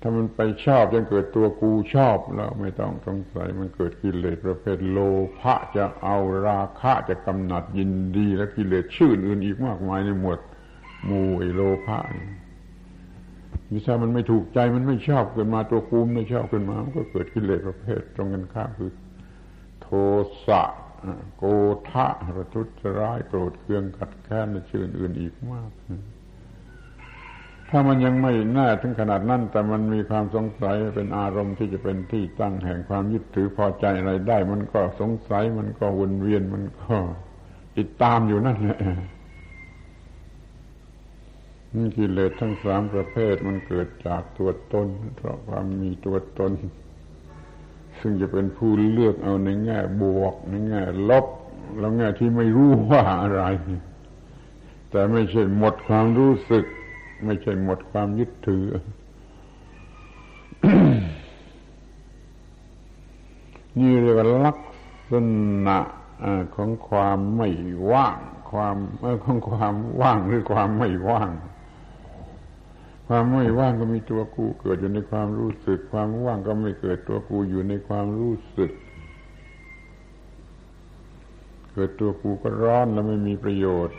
ถ้ามันไปชอบจนเกิดตัวกูชอบแล้วไม่ต้องสงสัยมันเกิดกิเลสประเภทโลภะจะเอาราคะจะกำหนัดยินดี และกิเลสชื่ออื่นอีกมากมายในหมวดมูไอโลภะนี่ มิถ้ามันไม่ถูกใจมันไม่ชอบขึ้นมาตัวคูมไม่ชอบขึ้นมา มันก็เกิดกิเลสประเภทตรงกันข้ามคือ โทสะโกทะระทุษร้ายโกรธเคืองกัดแค้นในชื่ออื่นอีกมาก ถ้ามันยังไม่แน่ถึงขนาดนั้น แต่มันมีความสงสัยเป็นอารมณ์ที่จะเป็นที่ตั้งแห่งความยึดถือพอใจอะไรได้ มันก็สงสัยมันก็วนเวียนมันก็ติดตามอยู่นั่นแหละ กิเลสทั้งสามประเภทมันเกิดจากตัวตน เพราะความมีตัวตน ซึ่งจะเป็นผู้เลือกเอาในแง่บวก ในแง่ลบ แล้วแง่ที่ไม่รู้ว่าอะไร แต่ไม่ใช่หมดความรู้สึก ไม่ใช่หมดความยึดถือนี่เรียกว่าลักษณะของความไม่ว่าง ความของความว่างหรือความไม่ว่าง ความไม่ว่างก็มีตัวกูเกิดอยู่ในความรู้สึก ความว่างก็ไม่เกิดตัวกูอยู่ในความรู้สึก เกิดตัวกูก็ร้อนแล้วไม่มีประโยชน์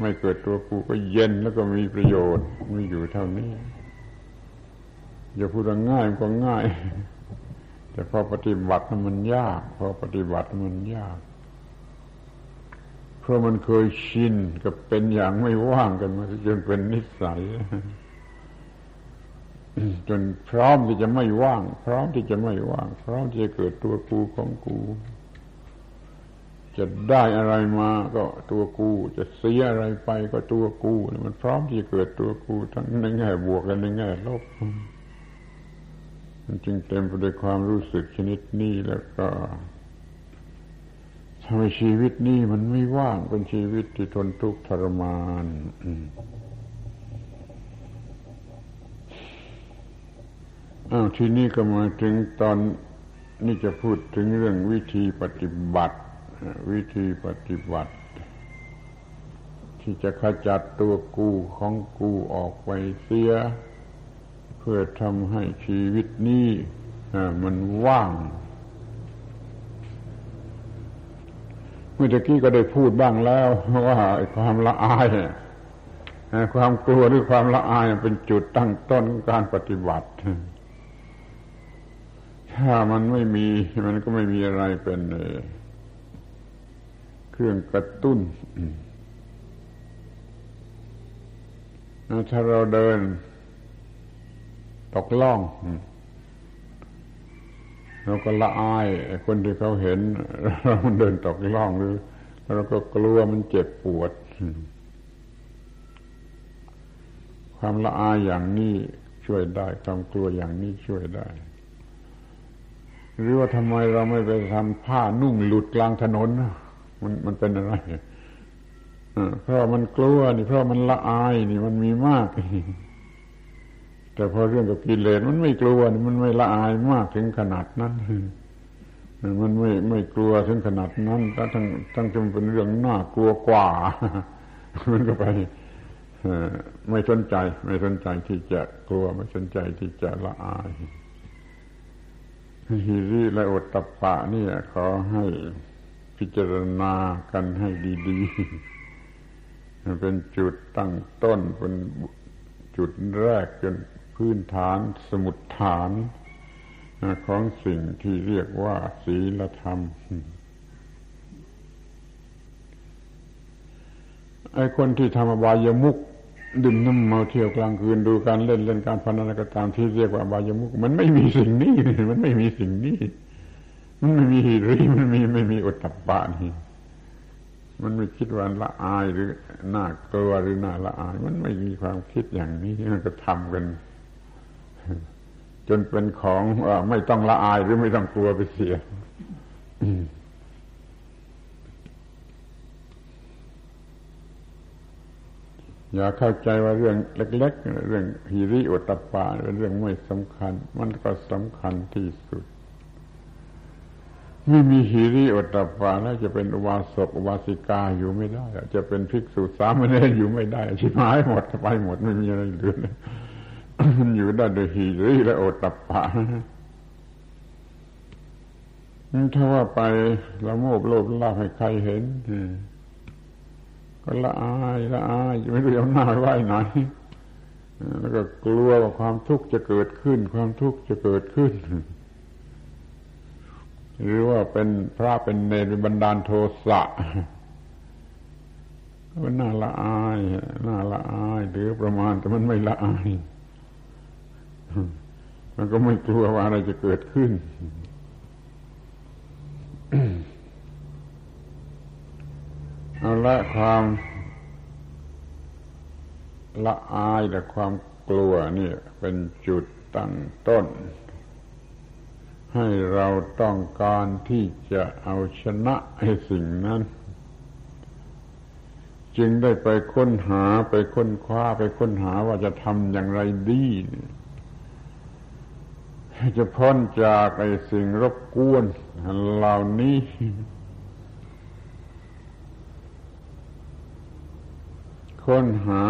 ไม่เกิดตัวกูก็เย็นแล้วก็มีประโยชน์มีอยู่เท่านี้อย่าพูดง่ายก็ง่าย แต่พอปฏิบัติมันยาก พอปฏิบัติมันยาก เพราะมันเคยชินกับเป็นอย่างไม่ว่างกันมาจนเป็นนิสัย จนพร้อมที่จะไม่ว่าง พร้อมที่จะไม่ว่าง พร้อมที่จะเกิดตัวกูของกู จะได้อะไรมาก็ตัวกู จะเสียอะไรไปก็ตัวกู มันพร้อมที่จะเกิดตัวกู ทั้งในแง่บวกและในแง่ลบมันจึงเต็มไปด้วยความรู้สึกชนิดนี้แล้วก็ทำให้ชีวิตนี้มันไม่ว่างเป็นชีวิตที่ทนทุกข์ทรมาน อ้าวทีนี้ก็มาถึงตอนนี่จะพูดถึงเรื่องวิธีปฏิบัติ วิธีปฏิบัติ ที่จะขจัดตัวกูของกูออกไปเสีย เพื่อทำให้ชีวิตนี้มันว่างเมื่อกี้ก็ได้พูดบ้างแล้วว่าความละอายความกลัวหรือความละอายเป็นจุดตั้งต้นการปฏิบัติ ถ้ามันไม่มีมันก็ไม่มีอะไรเป็นเครื่องกระตุ้น ถ้าเราเดินตกล่องเราก็ละอายคนที่เขาเห็น เราเดินตกล่องหรือเราก็กลัวมันเจ็บปวด ความละอายอย่างนี้ช่วยได้ ความกลัวอย่างนี้ช่วยได้ หรือว่าทำไมเราไม่ไปทำผ้านุ่งหลุดกลางถนน มันมันเป็นอะไรเพราะมันกลัวนี่ เพราะมันละอายนี่มันมีมาก แต่พอเรื่องกับกิเลสมันไม่กลัวนี่มันไม่ละอายมากถึงขนาดนั้นมันไม่ไม่กลัวถึงขนาดนั้นทั้งทั้งทั้งจนเป็นเรื่องน่ากลัวกว่า มันก็ไปไม่สนใจ ไม่สนใจที่จะกลัว ไม่สนใจที่จะละอาย ฮิริและอตตปะนี่ขอให้พิจารณากันให้ดีๆเป็นจุดตั้งต้นเป็นจุดแรกจนพื้นฐานสมุดฐาน ของสิ่งที่เรียกว่าศีลธรรมไอ้คนที่ทำอบายมุก ดื่มน้ำเมาเที่ยวกลางคืนดูการเล่นเล่นการพนันก็ตามที่เรียกว่าบายมุกมันไม่มีสิ่งนี้มันไม่มีสิ่งนี้ มันไม่มีหิริมันมีไม่มีอุตตปะนี่มันไม่คิดว่าละอายหรือน่ากลัวหรือน่าละอาย มันไม่มีความคิดอย่างนี้มันก็ทำกัน จนเป็นของไม่ต้องละอายหรือไม่ต้องกลัวไปเสีย อย่าเข้าใจว่าเรื่องเล็ก ๆ เรื่องฮิริโอตปาเป็นเรื่องไม่สำคัญ มันก็สำคัญที่สุด ไม่มีฮิริโอตปาแล้วจะเป็นอุบาสกอุบาสิกาอยู่ไม่ได้ จะเป็นภิกษุสามเณรอยู่ไม่ได้ชิบหายหมดไปหมดไม่มีอะไรเหลือมันอยู่ได้โดยฮิริและโอตปาถ้าว่าไปละโมบโลภลาภให้ใครเห็น ก็ละอายละอายไม่รู้เอาหน้าไว้ไหนแล้วก็กลัวว่าความทุกข์จะเกิดขึ้น ความทุกข์จะเกิดขึ้น หรือว่าเป็นพระเป็นเนรบันดาลโทสะก็น่าละอายน่าละอายหรือประมาณแต่มันไม่ละอายมันก็ไม่กลัวว่าอะไรจะเกิดขึ้น เอาละความละอายและความกลัวนี่เป็นจุดตั้งต้น ให้เราต้องการที่จะเอาชนะไอ้สิ่งนั้น จึงได้ไปค้นหาไปค้นคว้าไปค้นหาว่าจะทำอย่างไรดีจะพ้นจากไอ้สิ่งรบกวนเหล่านี้ ค้นหา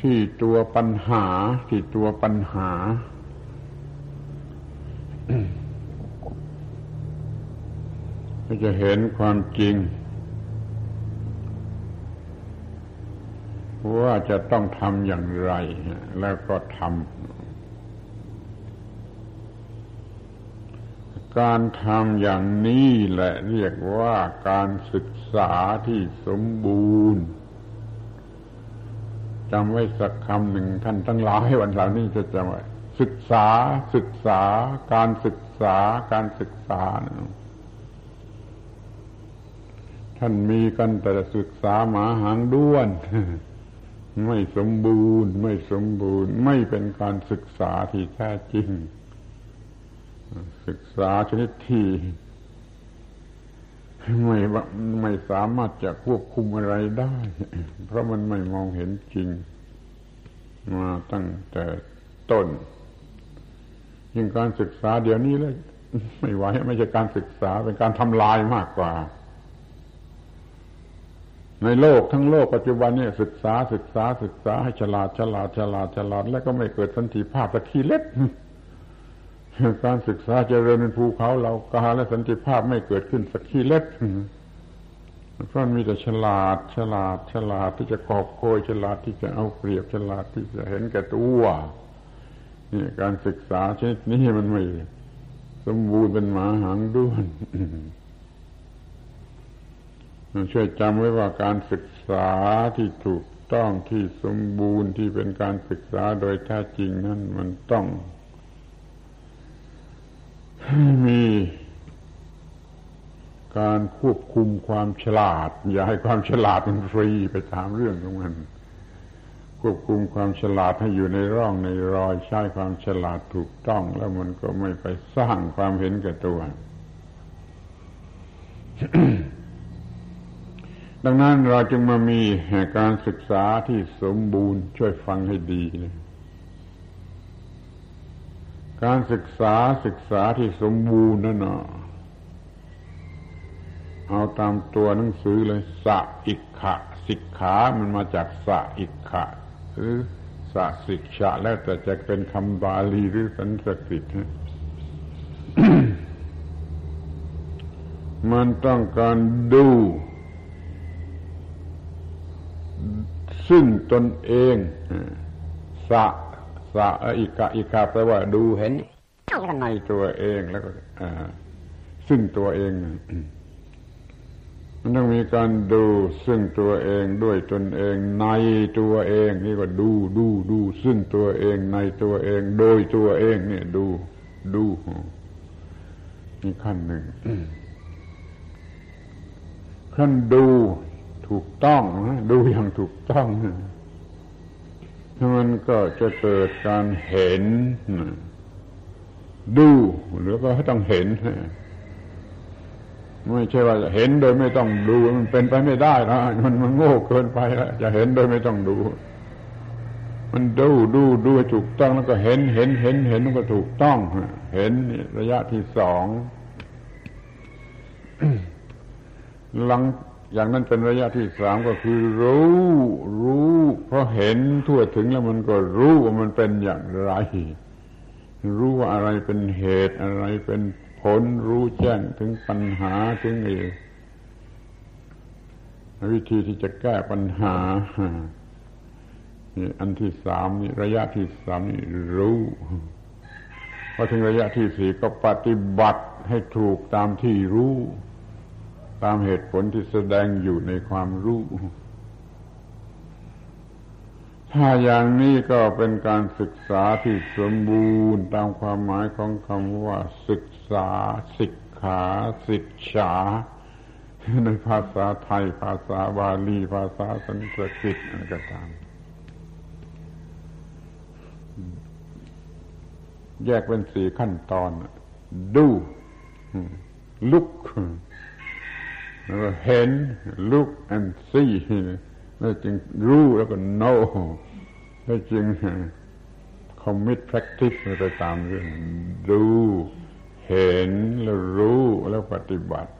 ที่ตัวปัญหา ที่ตัวปัญหา ก็จะเห็นความจริง ว่าจะต้องทำอย่างไร แล้วก็ทำ การทำอย่างนี้แหละเรียกว่าการศึกษาที่สมบูรณ์จำไว้สักคำหนึ่งท่านทั้งหลายวันเหล่านี้จะจำไว้ศึกษาศึกษา การศึกษา การศึกษา ท่านมีกันแต่ศึกษาหมาหางด้วน ไม่สมบูรณ์ ไม่สมบูรณ์ ไม่เป็นการศึกษาที่แท้จริง ศึกษาชนิดที่ไม่ไม่สามารถจะควบคุมอะไรได้ เพราะมันไม่มองเห็นจริง มาตั้งแต่ต้นยิ่งการศึกษาเดี๋ยวนี้เลยไม่ไหวไม่ใช่การศึกษาเป็นการทำลายมากกว่า ในโลกทั้งโลกปัจจุบันนี้ศึกษาศึกษาศึกษาให้ฉลาดฉลาดฉลาดฉลาด แล้วก็ไม่เกิดสันติภาพสักทีเล็ก การศึกษาเจริญเป็นภูเขาเรากาและสันติภาพไม่เกิดขึ้นสักทีเล็กเพราะมีแต่ฉลาด ฉลาด ฉลาดที่จะกอบโกยฉลาดที่จะเอาเปรียบฉลาดที่จะเห็นแก่ตัวนี่การศึกษาชนิดนี้มันไม่สมบูรณ์เป็นหมาหางด้วนช่วยจำไว้ว่าการศึกษาที่ถูกต้องที่สมบูรณ์ที่เป็นการศึกษาโดยแท้จริงนั้นมันต้อง มีการควบคุมความฉลาด อย่าให้ความฉลาดมันฟรีไปตามเรื่องของมัน ควบคุมความฉลาดให้อยู่ในร่องในรอยใช้ความฉลาดถูกต้อง แล้วมันก็ไม่ไปสร้างความเห็นแก่ตัว ดังนั้นเราจึงมามีการศึกษาที่สมบูรณ์ช่วยฟังให้ดีนะ การศึกษาศึกษาที่สมบูรณ์นั่นเนาะเอาตามตัวหนังสือเลยสะอิกขะสิกขา มันมาจากสะอิกขะ หรือสะสิกชะ แล้วแต่จะเป็นคำบาลีหรือสันสกฤตมันต้องการดู ซึ่งตนเองสะ สะอิกะอิกะแปลว่าดูเห็นในตัวเองแล้วก็ซึ่งตัวเอง มันต้องมีการดูซึ่งตัวเองด้วยตนเอง ในตัวเองนี่ก็ดูดูดู ซึ่งตัวเองในตัวเอง โดยตัวเองเนี่ยดูดูนี่ขั้นหนึ่งขั้นดูถูกต้องดูอย่างถูกต้อง มันก็จะเกิดการเห็น ดูหรือก็ต้องเห็น ไม่ใช่ว่าเห็นโดยไม่ต้องดู มันเป็นไปไม่ได้นะมันมันโง่เกินไปแล้วจะเห็นโดยไม่ต้องดู มันดูดูดูถูกต้องแล้วก็เห็นเห็นเห็นเห็นมันก็ถูกต้องเห็นระยะที่สองหลัง อย่างนั้นเป็นระยะที่สามก็คือ รู้ รู้ เพราะเห็นทั่วถึงแล้วมันก็รู้ว่ามันเป็นอย่างไร รู้ว่าอะไรเป็นเหตุอะไรเป็นผลรู้แจ้งถึงปัญหาถึงเองวิธีที่จะแก้ปัญหานี่อันที่สามนี่ระยะที่สามนี่รู้พอถึงระยะที่สี่ก็ปฏิบัติให้ถูกตามที่รู้ ตามเหตุผลที่แสดงอยู่ในความรู้ ถ้าอย่างนี้ก็เป็นการศึกษาที่สมบูรณ์ตามความหมายของคำว่า ศึกษาศิกขาศิกษาในภาษาไทย ภาษาบาลี ภาษาสันสกฤตอะไรก็ตาม แยกเป็นสี่ขั้นตอน ดู ลุก แล้วก็เห็น look and see แล้วจึงรู้แล้วก็ know แล้วจึง commit practice ไปตามเรื่องดูเห็นแล้วรู้แล้วปฏิบัติ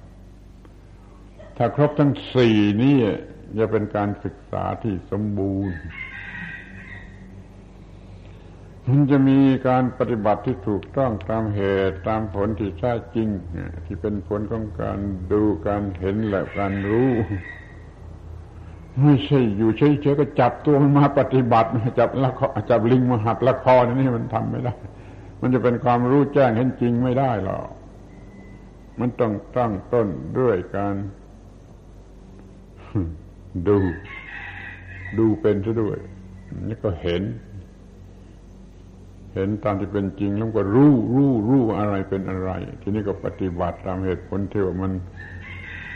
ถ้าครบทั้งสี่นี่จะเป็นการศึกษาที่สมบูรณ์ มันจะมีการปฏิบัติที่ถูกต้องตามเหตุตามผลที่แท้จริง ที่เป็นผลของการดูการเห็นและการรู้ ไม่ใช่อยู่เฉยๆก็จับตัวมันมาปฏิบัติจับละครจับลิงมาหัดละครนี่มันทำไม่ได้ มันจะเป็นความรู้แจ้งเห็นจริงไม่ได้หรอกมันต้องตั้งต้นด้วยการดู ดูเป็นซะด้วยแล้วก็เห็น เห็นตามที่เป็นจริงแล้วก็รู้รู้รู้อะไรเป็นอะไร ทีนี้ก็ปฏิบัติตามเหตุผลที่ว่ามัน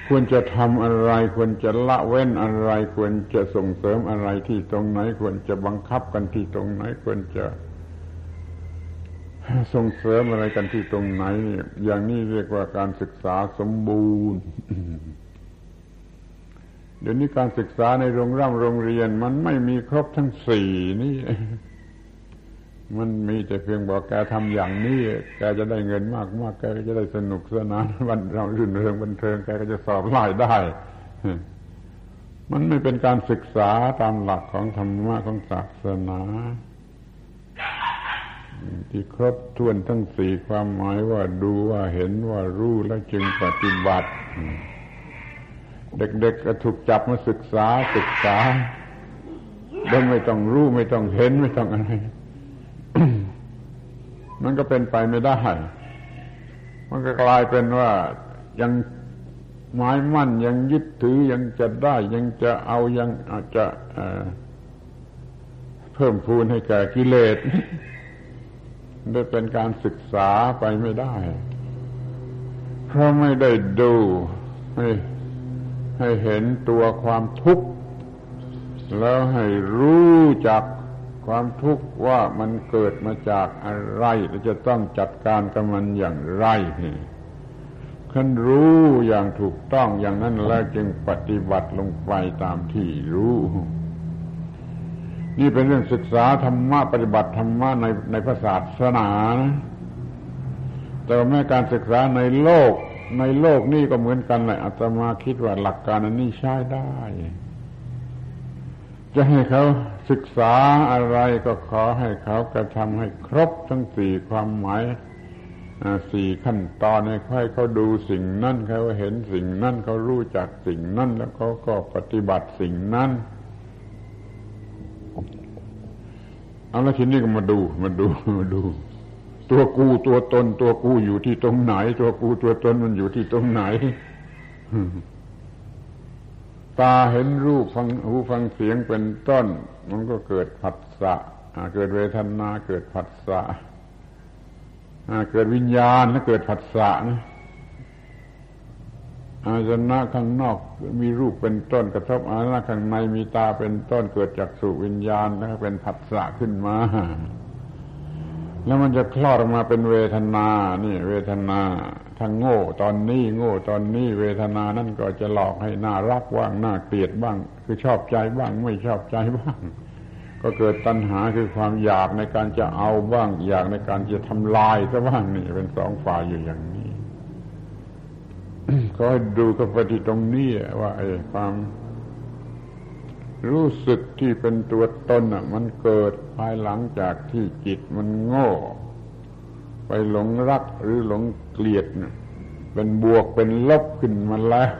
ควรจะทำอะไร ควรจะละเว้นอะไร ควรจะส่งเสริมอะไรที่ตรงไหน ควรจะบังคับกันที่ตรงไหน ควรจะส่งเสริมอะไรกันที่ตรงไหน อย่างนี้เรียกว่าการศึกษาสมบูรณ์เดี๋ยวนี้การศึกษาในโรงร่ำโรงเรียนมันไม่มีครบทั้งสี่นี่ มันมีแต่เพียงบอกแกทำอย่างนี้ แกจะได้เงินมากมากแกก็จะได้สนุกสนานวันเรารื่นเริงบันเทิงแกก็จะสอบไล่ได้ มันไม่เป็นการศึกษาตามหลักของธรรมะของศาสนา ที่ครบถ้วนทั้งสี่ความหมายว่าดูว่าเห็นว่ารู้แล้วจึงปฏิบัติ เด็กๆก็ถูกจับมาศึกษาศึกษาโดยไม่ต้องรู้ไม่ต้องเห็นไม่ต้องอะไร มันก็เป็นไปไม่ได้ มันก็กลายเป็นว่ายังหมายมั่นยังยึดถือยังจะได้ยังจะเอายังอาจจะเพิ่มพูนให้แก่กิเลสได้เป็นการศึกษาไปไม่ได้ เพราะไม่ได้ดูให้ให้เห็นตัวความทุกข์ แล้วให้รู้จัก ความทุกข์ว่ามันเกิดมาจากอะไรและจะต้องจัดการกับมันอย่างไรขันรู้อย่างถูกต้องอย่างนั้นแล้วจึงปฏิบัติลงไปตามที่รู้ นี่เป็นเรื่องศึกษาธรรมะปฏิบัติธรรมะในในพระศาสนานะแต่แม้การศึกษาในโลกในโลกนี่ก็เหมือนกันเลยอาตมาคิดว่าหลักการอันนี้ใช้ได้ จะให้เขาศึกษาอะไรก็ขอให้เขากระทำให้ครบทั้งสี่ความหมายสี่ขั้นตอนให้ค่อยเขาดูสิ่งนั่นเขาเห็นสิ่งนั่นเขารู้จักสิ่งนั่นแล้วเขาก็ปฏิบัติสิ่งนั้นเอาละทีนี้ก็มาดูมาดูมาดู ตัวกูตัวตน ตัวกูอยู่ที่ตรงไหน ตัวกูตัวตนมันอยู่ที่ตรงไหน ตาเห็นรูปฟังหูฟังเสียงเป็นต้น มันก็เกิดผัสสะเกิดเวทนาเกิดผัสสะเกิดวิญญาณแล้วเกิดผัสสะนะอาจนะข้างนอกมีรูปเป็นต้นกระทบอาจนะข้างในมีตาเป็นต้นเกิดจากสุวิญญาณแล้วเป็นผัสสะขึ้นมา แล้วมันจะคลอดออกมาเป็นเวทนา นี่ เวทนาถ้าโง่ ตอนนี้โง่ตอนนี้เวทนานั่นก็จะหลอกให้น่ารักบ้างน่าเกลียดบ้าง คือชอบใจบ้างไม่ชอบใจบ้าง ก็เกิดตัณหาคือความอยากในการจะเอาบ้าง อยากในการจะทำลายซะบ้างนี่เป็นสองฝ่ายอยู่อย่างนี้ก็ดูกับปฏิตรงนี้ว่าไอ้ความ รู้สึกที่เป็นตัวตนอะมันเกิดภายหลังจากที่จิตมันโง่ ไปหลงรักหรือหลงเกลียดเป็นบวกเป็นลบขึ้นมาแล้ว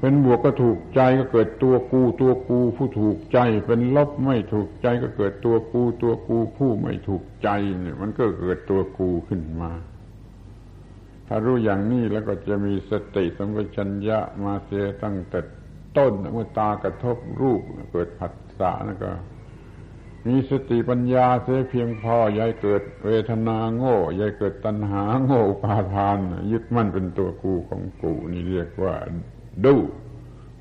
เป็นบวกก็ถูกใจก็เกิดตัวกูตัวกูผู้ถูกใจ เป็นลบไม่ถูกใจก็เกิดตัวกูตัวกูผู้ไม่ถูกใจเนี่ยมันก็เกิดตัวกูขึ้นมาถ้ารู้อย่างนี้แล้วก็จะมีสติสัมปชัญญะมาเสียตั้งแต่ ต้นเมื่อตากระทบรูปเกิดผัสสะนั่นก็ มีสติปัญญาเสียเพียงพอยายเกิดเวทนาโง่ยายเกิดตัณหาโง่ปาทาน ยึดมั่นเป็นตัวกูของกูนี่เรียกว่า ดู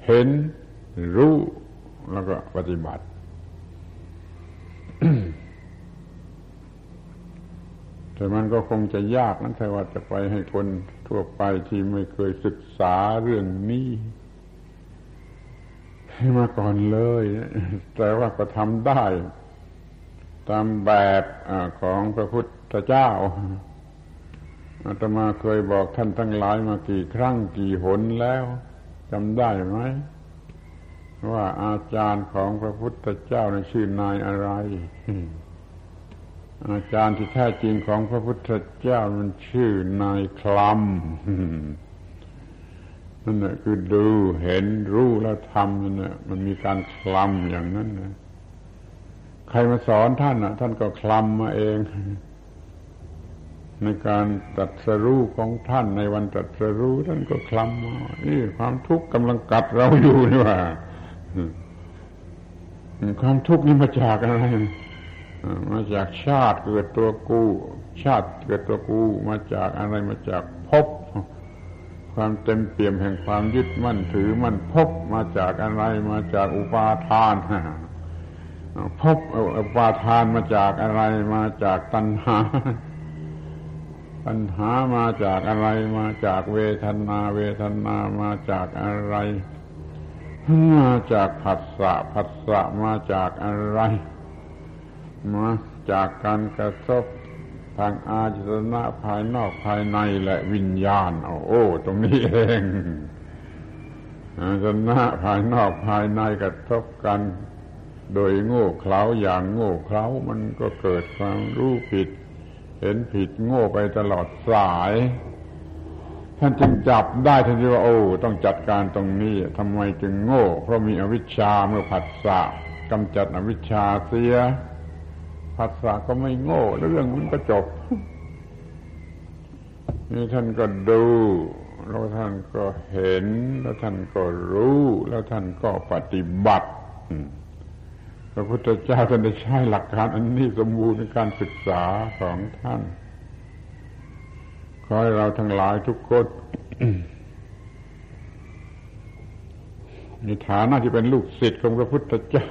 เห็น รู้ แล้วก็ปฏิบัติแต่มันก็คงจะยากนั้นแต่ว่าจะไปให้คนทั่วไปที่ไม่เคยศึกษาเรื่องนี้ มาก่อนเลย แต่ว่าก็ทำได้ ตามแบบของพระพุทธเจ้าอาตมาเคยบอกท่านทั้งหลายมากี่ครั้งกี่หนแล้วจำได้ไหมว่าอาจารย์ของพระพุทธเจ้าในชื่อนายอะไร อาจารย์ที่แท้จริงของพระพุทธเจ้ามันชื่อนายคลำ นั่นแหละคือดูเห็นรู้แล้วทำนั่นแหละมันมีการคลำอย่างนั้นนะใครมาสอนท่านอะ ท่านก็คลำมาเอง ในการตัดสรู้ของท่านในวันตัดสรู้ท่านก็คลำมานี่ความทุกข์กำลังกัดเราอยู่นี่ว่าความทุกข์นี่มาจากอะไรมาจากชาติเกิดตัวกู ชาติเกิดตัวกู มาจากอะไรมาจากภพ ความเต็มเปี่ยมแห่งความยึดมั่นถือมั่นพบมาจากอะไรมาจากอุปาทานพบอุปาทานมาจากอะไรมาจากตัณหาปัญหามาจากอะไรมาจากเวทนา เวทนามาจากอะไร มาจากผัสสะผัสสะมาจากอะไร มาจากการกระทบ ทางอาจตนะภายนอกภายในและวิญญาณเอาโอ้ ตรงนี้เองอาจตนะภายนอกภายในกระทบกัน โดยโง่เขลาอย่างโง่เขลามันก็เกิดความรู้ผิด เห็นผิดโง่ไปตลอดสาย ท่านจึงจับได้ทันทีว่าโอ้ต้องจัดการตรงนี้ทำไมจึงโง่ เพราะมีอวิชชาเมื่อผัสสะกำจัดอวิชชาเสีย ผัสสะก็ไม่โง่ แล้วเรื่องมันก็จบนี่ท่านก็ดูแล้วท่านก็เห็น แล้วท่านก็รู้ แล้วท่านก็ปฏิบัติพระพุทธเจ้าท่านได้ใช้หลักการอันนี้สมบูรณ์ในการศึกษาของท่านขอให้เราทั้งหลายทุกคนในฐานะที่เป็นลูกศิษย์ของพระพุทธเจ้า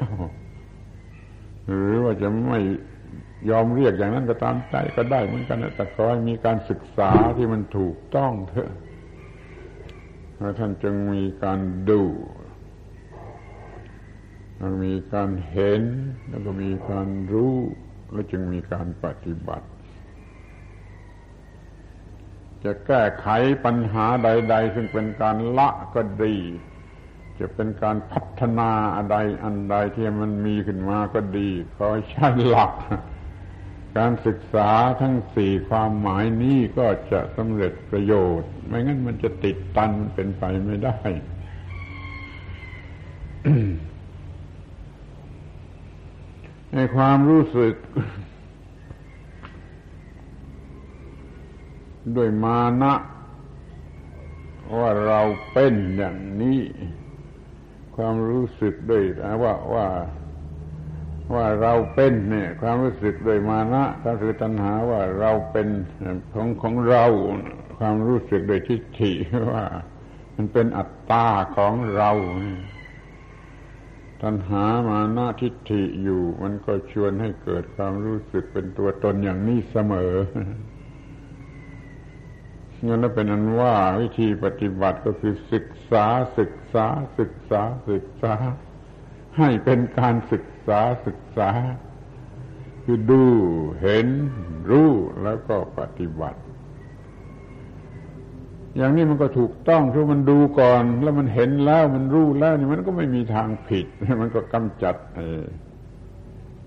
หรือว่าจะไม่ ยอมเรียกอย่างนั้นก็ตามใจก็ได้เหมือนกันแต่ขอให้มีการศึกษาที่มันถูกต้องเถอะท่านจึงมีการดูมันมีการเห็นแล้วก็มีการรู้ แล้วจึงมีการปฏิบัติ จะแก้ไขปัญหาใด ๆ ซึ่งเป็นการละก็ดี จะเป็นการพัฒนาอะไรอันใดที่มันมีขึ้นมาก็ดีขอใช้หลัก การศึกษาทั้งสี่ความหมายนี้ก็จะสำเร็จประโยชน์ ไม่งั้นมันจะติดตันเป็นไปไม่ได้ในความรู้สึก ด้วยมานะ ว่าเราเป็นอย่างนี้ ความรู้สึกด้วยว่าว่า ว่าเราเป็นเนี่ยความรู้สึกโดยมานะก็คือตัณหาว่าเราเป็นของของเรา ความรู้สึกโดยทิฏฐิว่า มันเป็นอัตตาของเรา ตัณหามานาทิฏฐิอยู่ มันก็ชวนให้เกิดความรู้สึกเป็นตัวตนอย่างนี้เสมองั้นแล้วเป็นอันว่าวิธีปฏิบัติก็คือศึกษาศึกษาศึกษาศึกษา ให้เป็นการศึก ษาศึกษา คือดูเห็นรู้แล้วก็ปฏิบัติ อย่างนี้มันก็ถูกต้องเพราะมันดูก่อน แล้วมันเห็นแล้วมันรู้แล้วนี่มันก็ไม่มีทางผิด มันก็กำจัด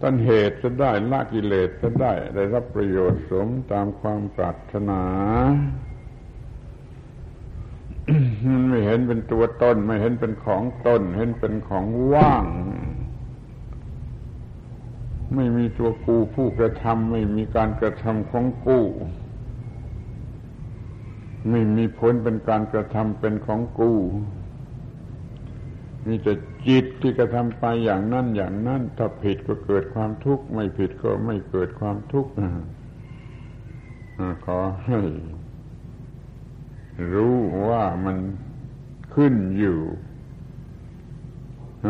ต้นเหตุจะได้ละกิเลสจะได้ ได้รับประโยชน์สมตามความปรารถนาไม่เห็นเป็นตัวตน ไม่เห็นเป็นของตน เห็นเป็นของว่าง ไม่มีตัวกูผู้กระทำไม่มีการกระทำของกูไม่มีผลเป็นการกระทำเป็นของกูมีแต่จิตที่กระทำไปอย่างนั้นอย่างนั้นถ้าผิดก็เกิดความทุกข์ ไม่ผิดก็ไม่เกิดความทุกข์ขอให้รู้ว่ามันขึ้นอยู่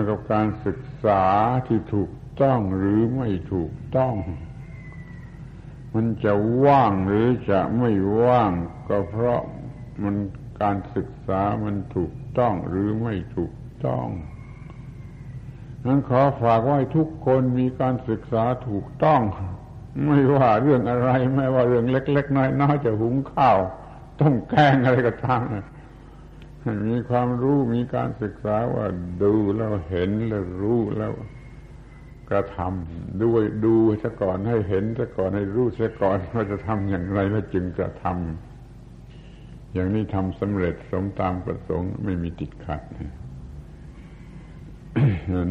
กับการศึกษาที่ถูก ต้องหรือไม่ถูกต้อง มันจะว่างหรือจะไม่ว่าง ก็เพราะมันการศึกษามันถูกต้องหรือไม่ถูกต้องนั้นขอฝากไว้ทุกคนมีการศึกษาถูกต้อง ไม่ว่าเรื่องอะไร ไม่ว่าเรื่องเล็ก ๆ น้อยๆจะหุงข้าว ต้องแกงอะไรก็ตามมีความรู้มีการศึกษาว่าดูแล้วเห็นแล้วรู้แล้ว กระทำด้วยดูซะก่อนให้เห็นซะก่อนให้รู้ซะก่อนว่าจะทำอย่างไรแล้วจึงกระทำอย่างนี้ทำสำเร็จสมตามประสงค์ไม่มีติดขัด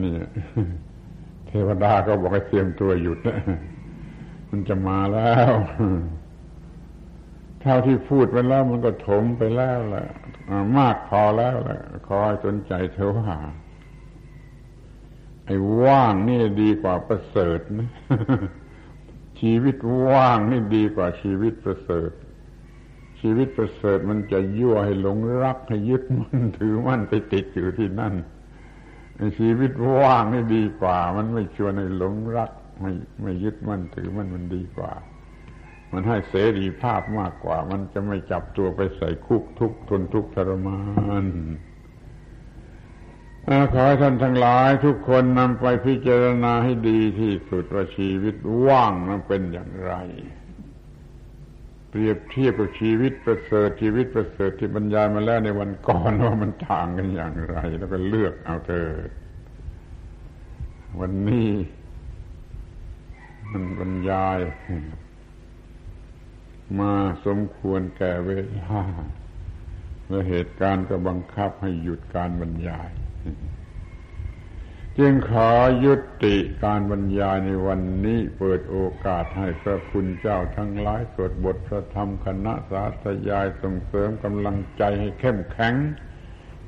นี่เทวดาก็บอกให้เตรียมตัวหยุดมันจะมาแล้วเท่าที่พูดไปแล้วมันก็ถมไปแล้วแหละมากพอแล้วแหละขอให้สนใจเธอว่า ไอ้ว่างนี่ดีกว่าประเสริฐนะชีวิตว่างนี่ดีกว่าชีวิตประเสริฐ ชีวิตประเสริฐมันจะยั่วให้หลงรักให้ยึดมั่นถือมั่นไปติดอยู่ที่นั่นชีวิตว่างนี่ดีกว่า มันไม่ชวนให้หลงรัก ไม่ไม่ยึดมั่นถือมั่นมันดีกว่า มันให้เสรีภาพมากกว่า มันจะไม่จับตัวไปใส่คุกทุกทนทุกทรมาน ขอให้ท่านทั้งหลายทุกคนนำไปพิจารณาให้ดีที่สุดว่าชีวิตว่างนั้นเป็นอย่างไร เปรียบเทียบกับชีวิตประเสริฐชีวิตประเสริฐที่บรรยายมาแล้วในวันก่อนว่ามันต่างกันอย่างไร แล้วก็เลือกเอาเธอวันนี้มันบรรยาย มาสมควรแก่เวลาและเหตุการณ์ก็บังคับให้หยุดการบรรยาย จึงขอยุติการบรรยายในวันนี้เปิดโอกาสให้พระคุณเจ้าทั้งหลายสวดบทพระธรรมคณะสาธยายส่งเสริมกำลังใจให้เข้มแข็ง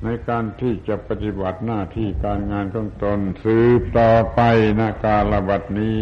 ในการที่จะปฏิบัติหน้าที่การงานของตนสืบต่อไปนาการระบัดนี้